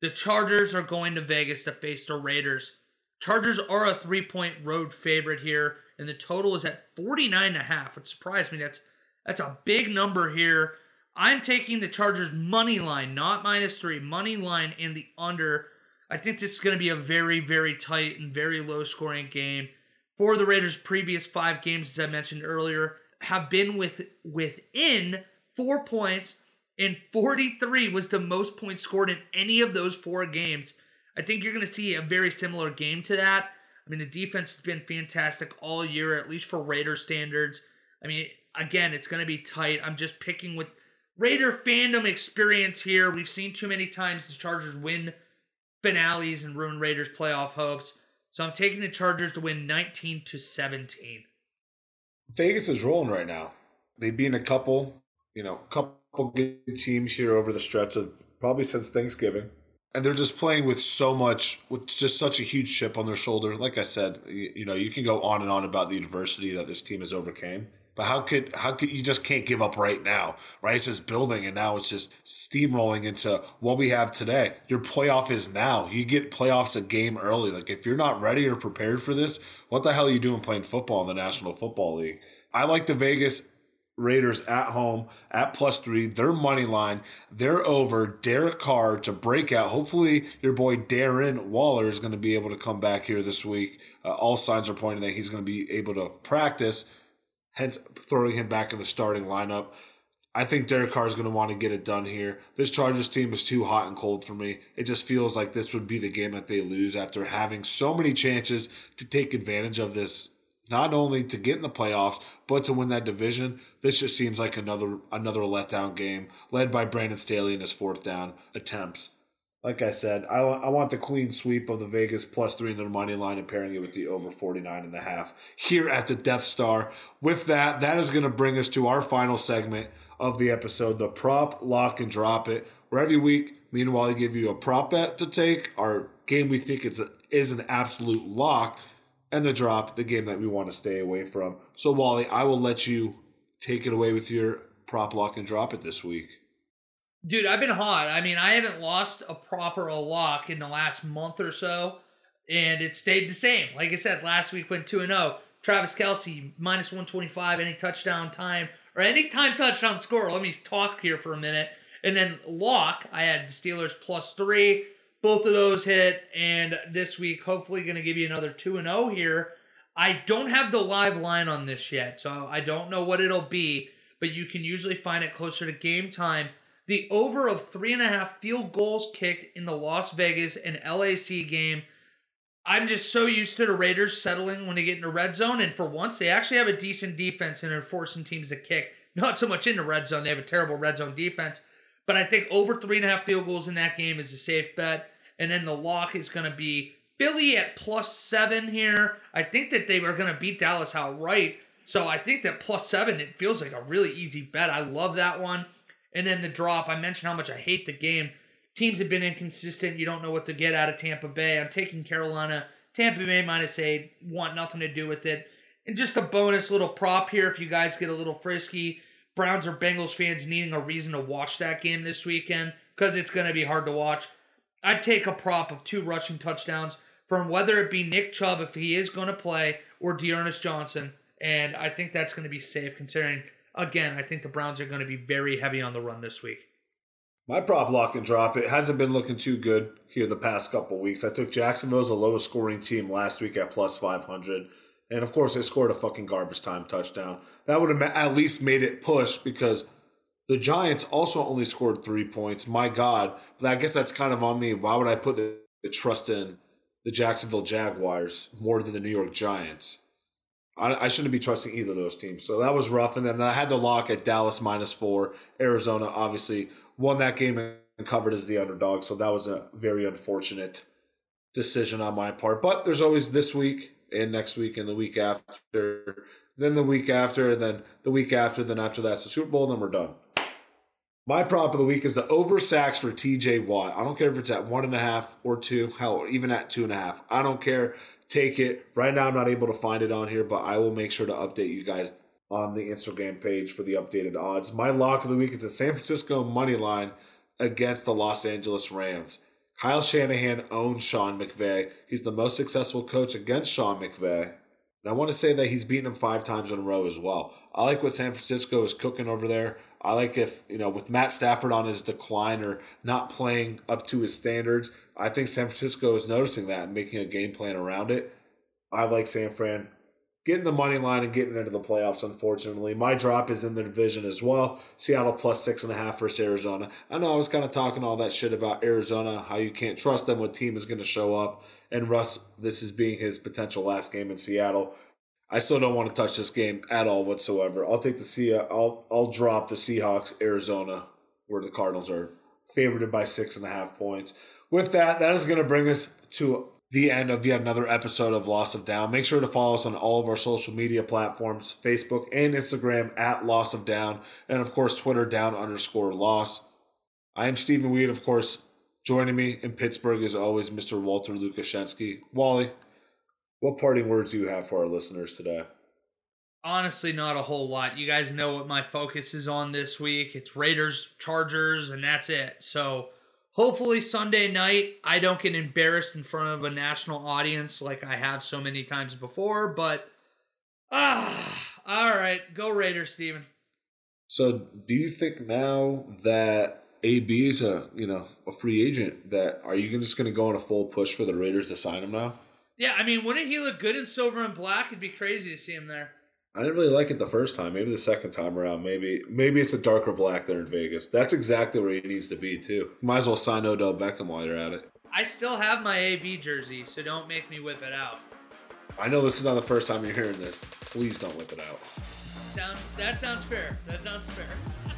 The Chargers are going to Vegas to face the Raiders. Chargers are a three point road favorite here, and the total is at 49 and a half, which surprised me. That's that's a big number here. I'm taking the Chargers money line, not minus three, money line in the under. I think this is going to be a very, very tight and very low scoring game. For the Raiders' previous five games, as I mentioned earlier, have been with within four points and 43 was the most points scored in any of those four games. I think you're going to see a very similar game to that. I mean, the defense has been fantastic all year, at least for Raider standards. I mean, again, it's going to be tight. I'm just picking with Raider fandom experience here. We've seen too many times the Chargers win finales and ruin Raiders' playoff hopes. So I'm taking the Chargers to win 19 to 17. Vegas is rolling right now. They've been a couple, you know, couple good teams here over the stretch of probably since Thanksgiving. And they're just playing with so much, with just such a huge chip on their shoulder. Like I said, you, you know, you can go on and on about the adversity that this team has overcame. But how could how could you just can't give up right now, right? It's just building, and now it's just steamrolling into what we have today. Your playoff is now. You get playoffs a game early. Like if you're not ready or prepared for this, what the hell are you doing playing football in the National Football League? I like the Vegas Raiders at home at plus three. Their money line. They're over. Derek Carr to break out. Hopefully, your boy Darren Waller is going to be able to come back here this week. Uh, all signs are pointing that he's going to be able to practice, hence throwing him back in the starting lineup. I think Derek Carr is going to want to get it done here. This Chargers team is too hot and cold for me. It just feels like this would be the game that they lose after having so many chances to take advantage of this not only to get in the playoffs but to win that division. This just seems like another another letdown game led by Brandon Staley in his fourth down attempts. Like I said, I, I want the clean sweep of the Vegas plus three in the money line and pairing it with the over 49 and a half here at the Death Star. With that, that is going to bring us to our final segment of the episode, the prop, lock, and drop it. Where every week, me and Wally give you a prop bet to take, our game we think is, a, is an absolute lock, and the drop, the game that we want to stay away from. So, Wally, I will let you take it away with your prop lock and drop it this week. Dude, I've been hot. I mean, I haven't lost a proper a lock in the last month or so, and it stayed the same. Like I said, last week went 2 0. Travis Kelce, minus 125, any touchdown time, or any time touchdown score. Let me talk here for a minute. And then lock, I had the Steelers plus three both of those hit, and this week hopefully going to give you another two and zero oh here. I don't have the live line on this yet, so I don't know what it'll be, but you can usually find it closer to game time. The over of three and a half field goals kicked in the Las Vegas and LAC game. I'm just so used to the Raiders settling when they get in the red zone, and for once, they actually have a decent defense and are forcing teams to kick. Not so much in the red zone; they have a terrible red zone defense. But I think over three and a half field goals in that game is a safe bet. And then the lock is going to be Philly at plus seven here. I think that they are going to beat Dallas outright. So I think that plus seven, it feels like a really easy bet. I love that one. And then the drop, I mentioned how much I hate the game. Teams have been inconsistent. You don't know what to get out of Tampa Bay. I'm taking Carolina. Tampa Bay minus eight. Want nothing to do with it. And just a bonus little prop here if you guys get a little frisky. Browns or Bengals fans needing a reason to watch that game this weekend because it's going to be hard to watch. I'd take a prop of two rushing touchdowns from whether it be Nick Chubb if he is going to play or D'Ernest Johnson. And I think that's going to be safe considering, again, I think the Browns are going to be very heavy on the run this week. My prop lock and drop, it hasn't been looking too good here the past couple weeks. I took Jacksonville as the lowest scoring team last week at plus 500. And of course, they scored a fucking garbage time touchdown. That would have at least made it push because the Giants also only scored three points. My God. But I guess that's kind of on me. Why would I put the, the trust in the Jacksonville Jaguars more than the New York Giants? I, I, shouldn't be trusting either of those teams. So that was rough. And then I had the lock at Dallas minus four. Arizona obviously won that game and covered as the underdog. So that was a very unfortunate decision on my part. But there's always this week and next week and the week after, then the week after, and then the week after, then after that's the Super Bowl, and then we're done. My prop of the week is the over sacks for TJ Watt. I don't care if it's at one and a half or two, hell, even at two and a half. I don't care. Take it. Right now, I'm not able to find it on here, but I will make sure to update you guys on the Instagram page for the updated odds. My lock of the week is the San Francisco money line against the Los Angeles Rams. Kyle Shanahan owns Sean McVay. He's the most successful coach against Sean McVay. And I want to say that he's beaten him five times in a row as well. I like what San Francisco is cooking over there. I like if, you know, with Matt Stafford on his decline or not playing up to his standards, I think San Francisco is noticing that and making a game plan around it. I like San Fran getting the money line and getting into the playoffs, unfortunately. My drop is in the division as well. Seattle plus six and a half versus Arizona. I know I was kind of talking all that shit about Arizona, how you can't trust them, what team is going to show up. And Russ, this is being his potential last game in Seattle. I still don't want to touch this game at all whatsoever. I'll take the Sea. I'll I'll drop the Seahawks, Arizona, where the Cardinals are favored by six and a half points. With that, that is going to bring us to the end of yet another episode of Loss of Down. Make sure to follow us on all of our social media platforms Facebook and Instagram at Loss of Down, and of course, Twitter down underscore loss. I am Stephen Weed, of course. Joining me in Pittsburgh is always Mr. Walter Lukashensky. Wally, what parting words do you have for our listeners today? Honestly, not a whole lot. You guys know what my focus is on this week. It's Raiders, Chargers, and that's it. So hopefully Sunday night I don't get embarrassed in front of a national audience like I have so many times before, but ah, all right, go Raiders, Steven. So, do you think now that AB is a you know a free agent, that are you just going to go on a full push for the Raiders to sign him now? Yeah, I mean, wouldn't he look good in silver and black? It'd be crazy to see him there. I didn't really like it the first time. Maybe the second time around, maybe maybe it's a darker black there in Vegas. That's exactly where he needs to be too. Might as well sign Odell Beckham while you're at it. I still have my AB jersey, so don't make me whip it out. I know this is not the first time you're hearing this. Please don't whip it out. Sounds that sounds fair. That sounds fair.